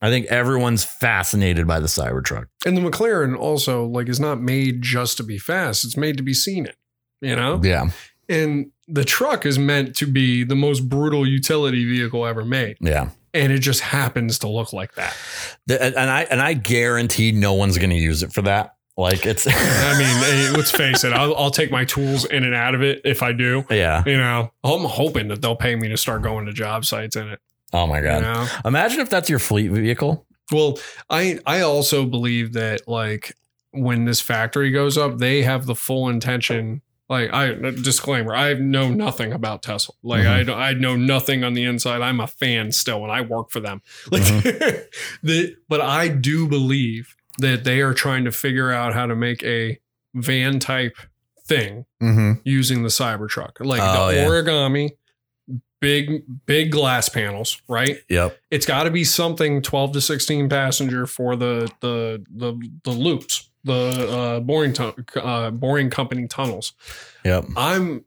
I think everyone's fascinated by the Cybertruck. And the McLaren also like is not made just to be fast. It's made to be seen it. You know? Yeah, And the truck is meant to be the most brutal utility vehicle ever made. yeah. And it just happens to look like that. The- and I and I guarantee no one's going to use it for that. Like it's. I mean, let's face it, I'll, I'll take my tools in and out of it if I do. yeah. You know, I'm hoping that they'll pay me to start going to job sites in it. Oh my You god. know? Imagine if that's your fleet vehicle. Well, I I also believe that like when this factory goes up, they have the full intention. Like I disclaimer, I know nothing about Tesla. Like I don't- I know nothing on the inside. I'm a fan still, and I work for them. Like, the, but I do believe that they are trying to figure out how to make a van type thing Mm-hmm. using the Cybertruck, like Oh, the yeah. origami, big big glass panels, right? Yep. it's got to be something 12 to 16 passenger for the the the the loops the uh boring tu- uh boring company tunnels Yep. i'm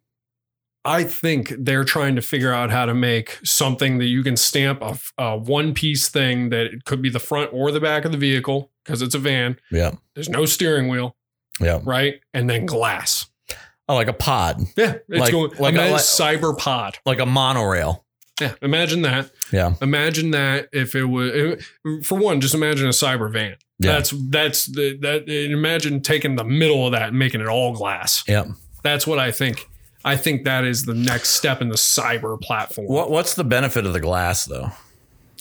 i think they're trying to figure out how to make something that you can stamp a, a one piece thing that it could be the front or the back of the vehicle because it's a van Yeah. there's no steering wheel Yeah. right and then glass Oh, like a pod, yeah it's Like- going like a- a cyber pod like a monorail. yeah imagine that Yeah. Imagine that if it was for one, just imagine a cyber van. Yeah. That's that's the that imagine taking the middle of that and making it all glass. Yep. That's what I think. I think that is the next step in the cyber platform. What What's the benefit of the glass though?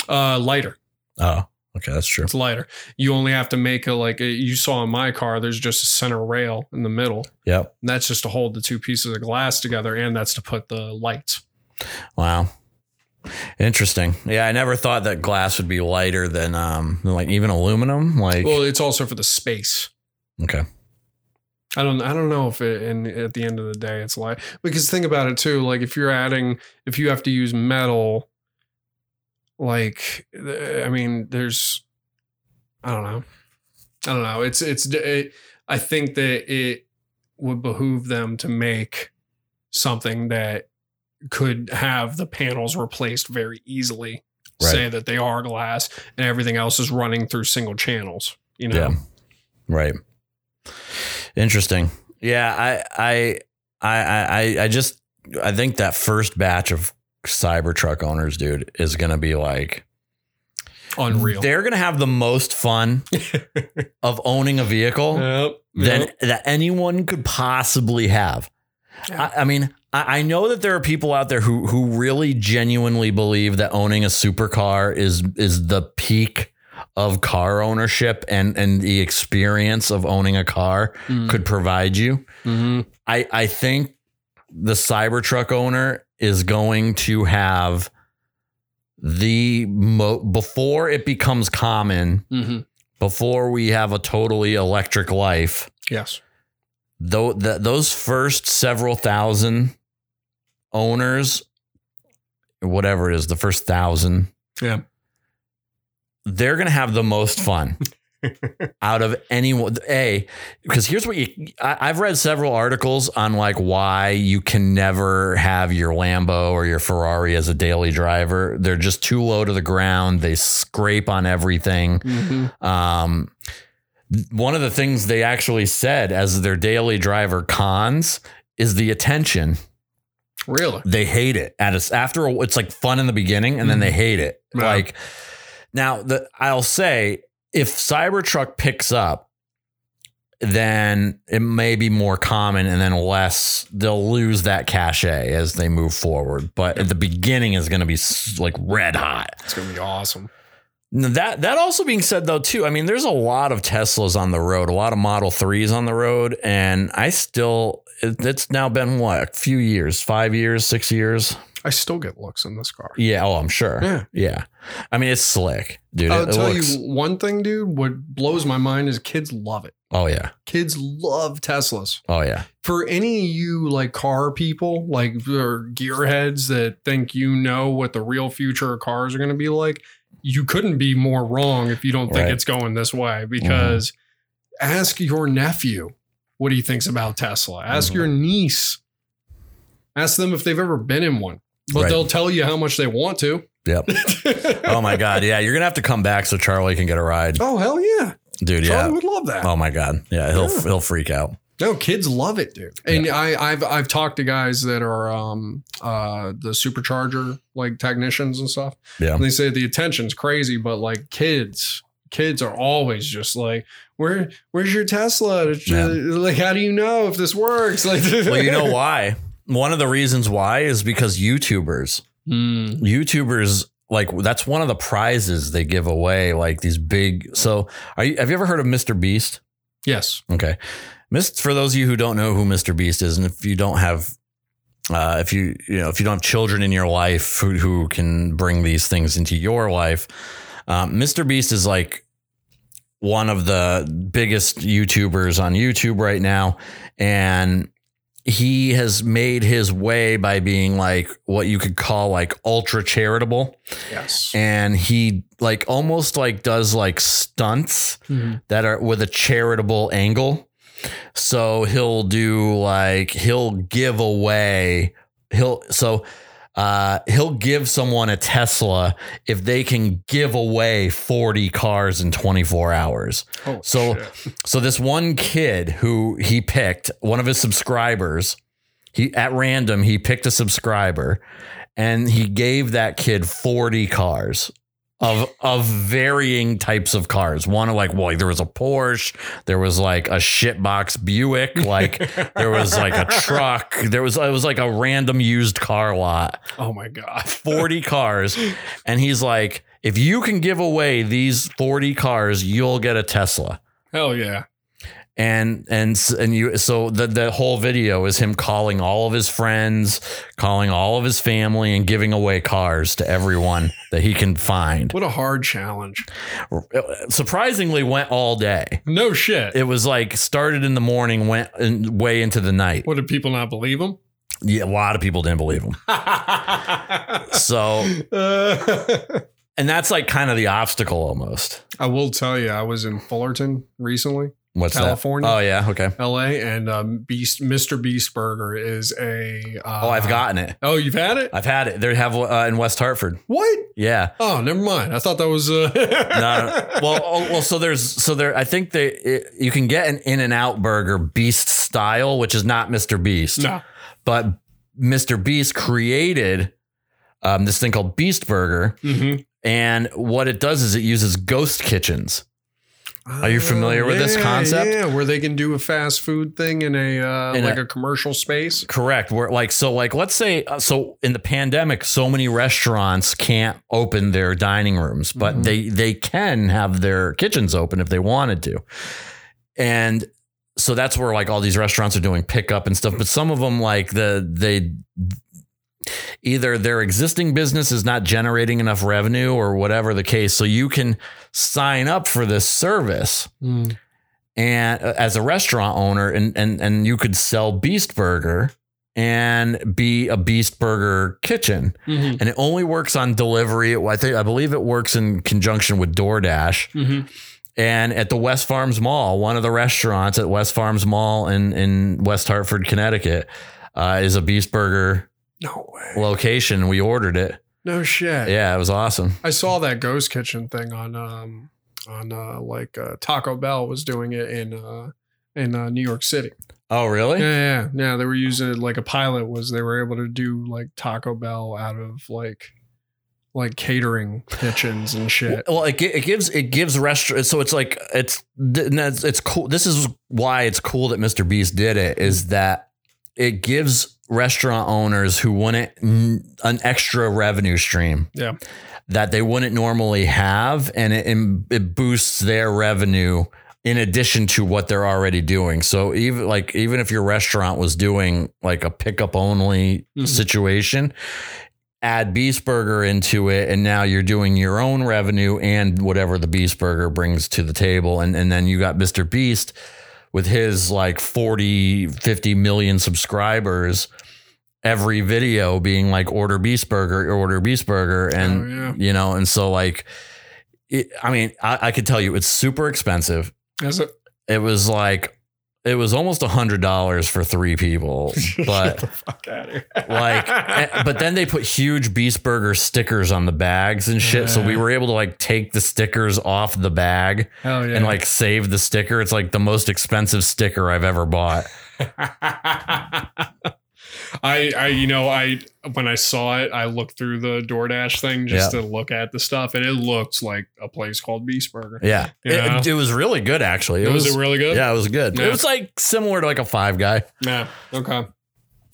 Uh, lighter. Oh, okay, that's true. It's lighter. You only have to make a like a, you saw in my car. There's just a center rail in the middle. Yep. And that's just to hold the two pieces of glass together, and that's to put the lights. Wow. Interesting. Yeah, I never thought that glass would be lighter than um than like even aluminum. Like Well, it's also for the space. okay. I don't I don't know if it and at the end of the day it's like because think about it too like if you're adding if you have to use metal like eh, I mean there's I don't know I don't know it's it's it, I think that it would behoove them to make something that could have the panels replaced very easily Right. say that they are glass and everything else is running through single channels you know Yeah. Right. Interesting. Yeah, I I I I I just I think that first batch of Cybertruck owners, dude, is gonna be like unreal They're gonna have the most fun of owning a vehicle Yep. than Yep. that anyone could possibly have. Yeah. I, I mean, I, I know that there are people out there who who really genuinely believe that owning a supercar is is the peak of car ownership and and the experience of owning a car Mm. could provide you. Mhm. I I think the Cybertruck owner is going to have the mo- before it becomes common Mhm. before we have a totally electric life Yes. though the, those first several thousand owners whatever it is the first thousand Yeah. they're gonna have the most fun out of anyone a because here's what you I, i've read several articles on like why you can never have your lambo or your ferrari as a daily driver they're just too low to the ground they scrape on everything Mhm. um, one of the things they actually said as their daily driver cons is the attention. Really? They hate it at us after a- it's like fun in the beginning and then they hate it. Yeah. Like now, the I'll say if Cybertruck picks up, then it may be more common and then less they'll lose that cachet as they move forward. But at the beginning is going to be like red hot. It's gonna be awesome. Now, That that also being said though too, I mean there's a lot of Teslas on the road, a lot of Model 3s on the road and I still it, it's now been what, a few years, 5 years, 6 years. I still get looks in this car. Yeah, oh, I'm sure. Yeah. Yeah. I mean it's slick, dude. I'll It- it tell looks- you one thing, dude. What blows my mind is kids love it. Oh yeah. Kids love Teslas. Oh yeah. For any of you like car people, like or gearheads that think you know what the real future of cars are going to be like, you couldn't be more wrong if you don't think Right. Mm-hmm. it's going this way. Because ask your nephew what he thinks about Tesla. Ask Mhm. your niece. Ask them if they've ever been in one. But Right. they'll tell you how much they want to. Yep. Oh my god. Yeah, you're gonna have to come back so Charlie can get a ride, oh hell yeah, dude. Yeah. Charlie Yeah. would love that. Oh my god. Yeah, he'll Yeah. he'll freak out. No, kids love it, dude. And I, I've I've talked to guys that are um uh the supercharger like technicians and stuff. Yeah. And they say the attention's crazy, but like kids, kids are always just like, where where's your Tesla? Yeah. Like, how do you know if this works? Like, Well, you know why? One of the reasons why is because YouTubers, Mm, YouTubers, like that's one of the prizes they give away. Like these big. So, are you? Have you ever heard of Mr. Beast? yes. Okay. For those of you who don't know who Mr. Beast is, and if you don't have, uh, if you, you know, if you don't have children in your life who, who can bring these things into your life, um, Mr. Beast is like one of the biggest YouTubers on YouTube right now. And he has made his way by being like what you could call like ultra charitable. Yes. And he like almost like does like stunts Mhm. that are with a charitable angle. So he'll do like he'll give away he'll so uh he'll give someone a Tesla if they can give away 40 cars in 24 hours. Oh, So- shit. So this one kid who he picked, one of his subscribers, he at random he picked a subscriber and he gave that kid 40 cars of of varying types of cars. One of like, well, there was a Porsche, there was like a shitbox Buick, like there was like a truck, there was it was like a random used car lot. oh my god. 40 cars and he's like, if you can give away these 40 cars, you'll get a Tesla Hell yeah. And and and you so the the whole video is him calling all of his friends, calling all of his family, and giving away cars to everyone that he can find. What a hard challenge. Surprisingly, went all day. No shit. It was like started in the morning, went in, way into the night. what did people not believe him? Yeah, a lot of people didn't believe him. So, Uh, and that's like kind of the obstacle almost. I will tell you, I was in Fullerton recently, What's California? that? Oh yeah, okay. LA, and um, Beast Mr. Beast Burger is a. Uh, Oh, I've gotten it. Oh, you've had it? I've had it. They have uh, in West Hartford. What? Yeah. Oh, never mind. I thought that was. Uh, no. Well, oh, well, so there's so there. I think they it, you can get an In and Out burger Beast style, which is not Mr. Beast, no. but Mr. Beast created um, this thing called Beast Burger, Mm-hmm. and what it does is it uses ghost kitchens. Are you familiar with this concept? Yeah, where they can do a fast food thing in a uh, In like a- a, commercial space. Correct. Where like so like let's say uh, so in the pandemic, so many restaurants can't open their dining rooms, but Mhm. they they can have their kitchens open if they wanted to, and so that's where like all these restaurants are doing pickup and stuff. But some of them like the they either their existing business is not generating enough revenue or whatever the case, so you can sign up for this service Mm. and uh, as a restaurant owner and and and you could sell beast burger and be a beast burger kitchen Mhm. and it only works on delivery i think i believe it works in conjunction with doordash Mhm. and at the west farms mall one of the restaurants at west farms mall in in west hartford connecticut uh, is a beast burger No way. location we ordered it No shit. yeah it was awesome I saw that ghost kitchen thing on um on uh like uh, Taco Bell was doing it in uh in uh, New York City. oh really Yeah, yeah, yeah. They were using it like a pilot was they were able to do like Taco Bell out of like like catering kitchens and shit. Well, it, gi- it gives it gives restaurant. So it's like it's it's it's cool. This is why it's cool that Mr. Beast did it. Is that it gives restaurant owners who wouldn't an extra revenue stream. Yeah. that they wouldn't normally have, and it it boosts their revenue in addition to what they're already doing. So even like even if your restaurant was doing like a pickup only Mhm. situation, add Beast Burger into it, and now you're doing your own revenue and whatever the Beast Burger brings to the table. And, and then you got Mr. Beast with his like 40, 50 million subscribers, every video being like order Beast Burger, order Beast Burger. And, Oh, yeah. you know, and so like, it, I mean, I, I could tell you it's super expensive. Is it? It was like it was almost a hundred dollars for three people, but the fuck out of here. like, eh, but then they put huge Beast Burger stickers on the bags and shit. So we were able to like take the stickers off the bag Hell yeah. and like save the sticker. It's like the most expensive sticker I've ever bought. I, I, you know, I when I saw it, I looked through the DoorDash thing just to look at the stuff, and it looked like a place called Beast Burger. Yeah, Yeah. It, it was really good actually. It was, was, it really good? yeah, it was good. Yeah. It was like similar to like a Five Guy. Yeah. Okay.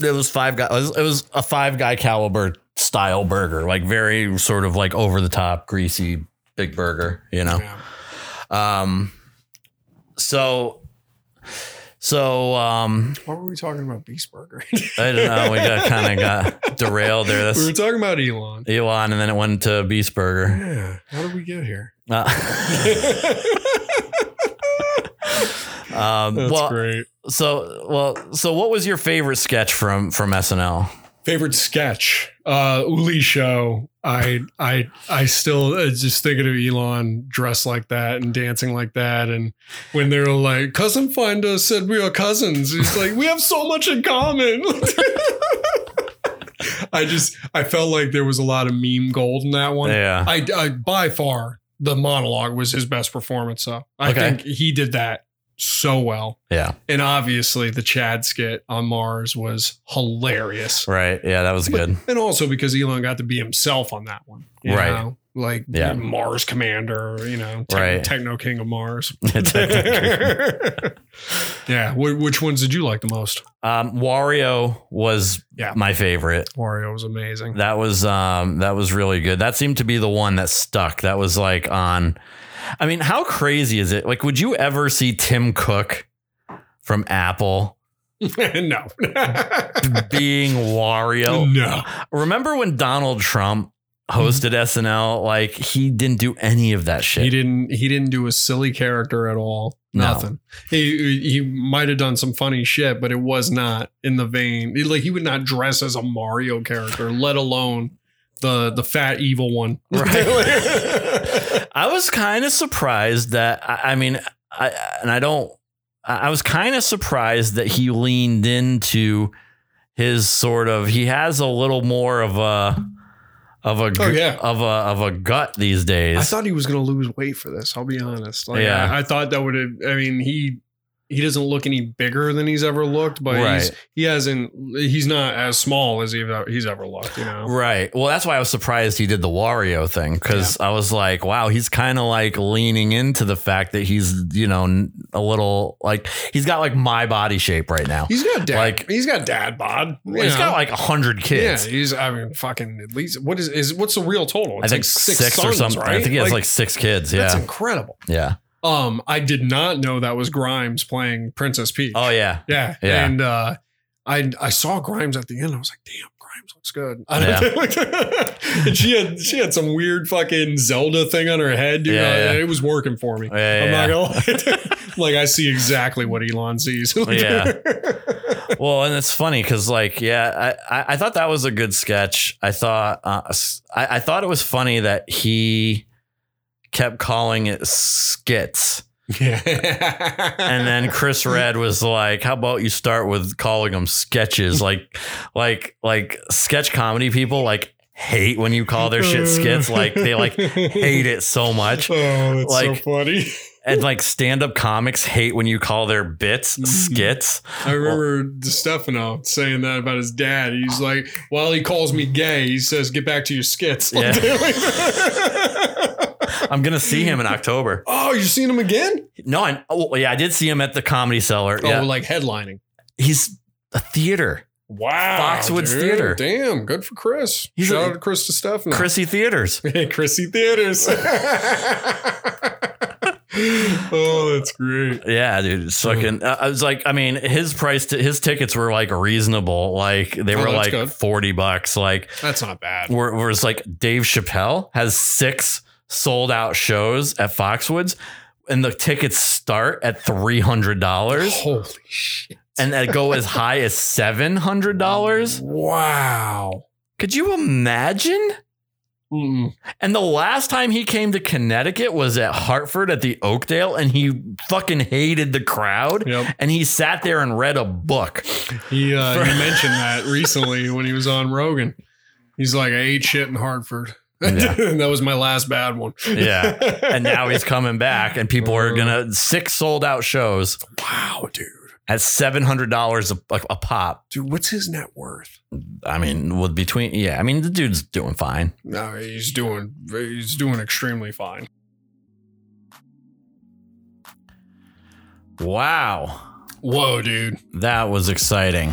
It was Five Guy. It was, it was a Five Guy caliber style burger, like very sort of like over the top, greasy, big burger. You know. Yeah. Um. So. So um, Why were we talking about Beast Burger? I don't know. We got kind of got derailed there. we were talking about Elon. Elon, and then it went to Beast Burger. Yeah. How did we get here? Uh, um, That's well, great. so well, so what was your favorite sketch from from SNL? Favorite sketch, uh, Uli show. I I I still uh, just thinking of Elon dressed like that and dancing like that, and when they're like, "Cousin Finder said we are cousins," he's like, "We have so much in common." I just I felt like there was a lot of meme gold in that one. Yeah, I, I by far the monologue was his best performance. So I Okay. think he did that so well. yeah, And obviously, the Chad skit on Mars was hilarious. right. Yeah, that was good. And also because Elon got to be himself on that one. you Right. know? Like Yeah. Mars Commander, you know, Tech- Right. Techno King of Mars. um, yeah. Wh- which ones did you like the most? Wario was Yeah. my favorite. Wario was amazing. That was um that was really good. That seemed to be the one that stuck. That was like on I mean, how crazy is it? Like would you ever see Tim Cook from Apple no. being Wario? no. Remember when Donald Trump hosted mm-hmm. SNL? Like he didn't do any of that shit. He didn't he didn't do a silly character at all. No. Nothing. He he might have done some funny shit, but it was not in the vein. Like he would not dress as a Mario character, let alone the the fat evil one. Right. I was kind of surprised that I, I mean, I and I don't. I I was kind of surprised that he leaned into his sort of. He has a little more of a of a Oh, yeah. of a of a gut these days. I thought he was going to lose weight for this. I'll be honest. Like, Yeah. I, I thought that would have. I mean, he he doesn't look any bigger than he's ever looked, but he's he hasn't. He's not as small as he, he's ever looked. You know. Right. Well, that's why I was surprised he did the Wario thing because I was like, wow, he's kind of like leaning into the fact that he's, you know, a little like he's got like my body shape right now. He's got dad. Like- he's got dad bod. you He's know. got like a hundred kids. Yeah, he's. I mean, fucking. At least what is is what's the real total? I think like six, six, or something. Right? I think he has Like, like, six kids. Yeah, that's incredible. yeah. Um, I did not know that was Grimes playing Princess Peach. Oh yeah. yeah, Yeah. And uh, I I saw Grimes at the end. I was like, damn, Grimes looks good. and she had she had some weird fucking Zelda thing on her head, dude. Yeah, yeah. It was working for me. Yeah, I'm yeah, not gonna lie. like I see exactly what Elon sees. Yeah. Well, and it's funny because, like, yeah, I, I, I thought that was a good sketch. I thought, uh, I, I thought it was funny that he kept calling it skits, yeah. and then Chris Redd was like, "How about you start with calling them sketches?" Like, like, like sketch comedy people like hate when you call their shit skits. Like they like hate it so much. Oh, that's so Like- funny. And like stand up comics hate when you call their bits Mhm. skits. I remember Stefano saying that about his dad. He's like, while he calls me gay, he says, "Get back to your skits." Yeah. I'm gonna see him in October. Oh, you seen him again? No, I oh, yeah, I did see him at the Comedy Cellar. Yeah, Oh, like headlining. he's a theater, Wow, Foxwoods dude. Theater. Damn, good for Chris. He's Shout a- out to Chris Stefano. Chrissy Theaters. Hey, Chrissy Theaters. oh, that's great. Yeah, dude, it's fucking. uh, I was like, I mean, his price, to, his tickets were like reasonable. Like they Oh, were like good. forty bucks. Like That's not bad. whereas like Dave Chappelle has six sold out shows at Foxwoods, and the tickets start at three hundred dollars, Holy shit. and they go as high as seven hundred dollars. Wow. Could you imagine? Mm-mm. And the last time he came to Connecticut was at Hartford at the Oakdale, and he fucking hated the crowd. Yep. And he sat there and read a book. He uh, he mentioned that recently when he was on Rogan. He's like, I ate shit in Hartford. Yeah. that was my last bad one. Yeah. And now he's coming back, and people are gonna uh. six sold out shows wow, dude. at seven hundred dollars a a pop. Dude, what's his net worth? I mean, with between yeah, I mean the dude's doing fine. No, he's doing he's doing extremely fine. Wow, Whoa, dude. that was exciting.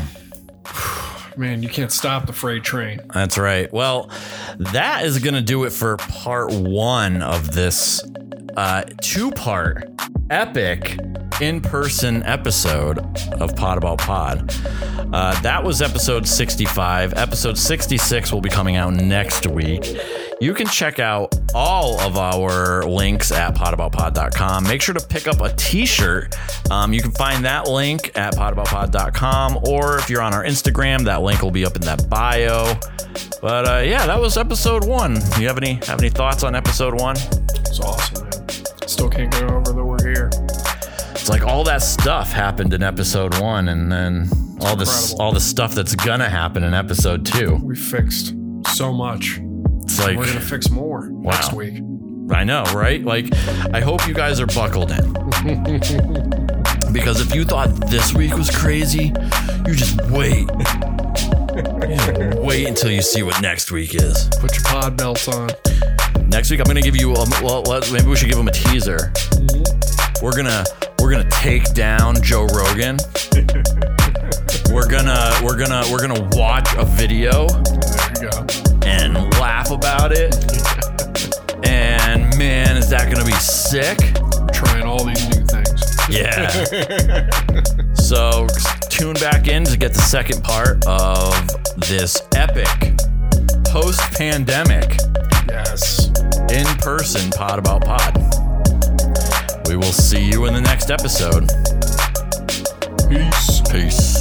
Man, you can't stop the freight train. That's right. Well, that is going to do it for part one of this uh, two part epic in person episode of Pod About Pod. Uh, that was episode 65. Episode 66 will be coming out next week. You can check out all of our links at podaboutpod.com. Make sure to pick up a t shirt. Um, you can find that link at podaboutpod.com, or if you're on our Instagram, that link will be up in that bio. But uh, yeah, that was episode one. You have any have any thoughts on episode one? It's awesome, man. Still can't get over that we're here. It's like all that stuff happened in episode one, and then all this incredible. all the stuff that's gonna happen in episode two. We fixed so much. It's like We're gonna fix more next week. I know, right? Like, I hope you guys are buckled in. because if you thought this week was crazy, you just wait. You just wait until you see what next week is. Put your pod belts on. Next week, I'm gonna give you. A, well, maybe we should give them a teaser. Mm-hmm. We're gonna we're gonna take down Joe Rogan. We're gonna we're gonna we're gonna watch a video There you go. And laugh about it. And man, is that gonna be sick? Trying all these new things. Yeah. so tune back in to get the second part of this epic post pandemic Yes. in person pod about pod. We will see you in the next episode. Peace. Peace.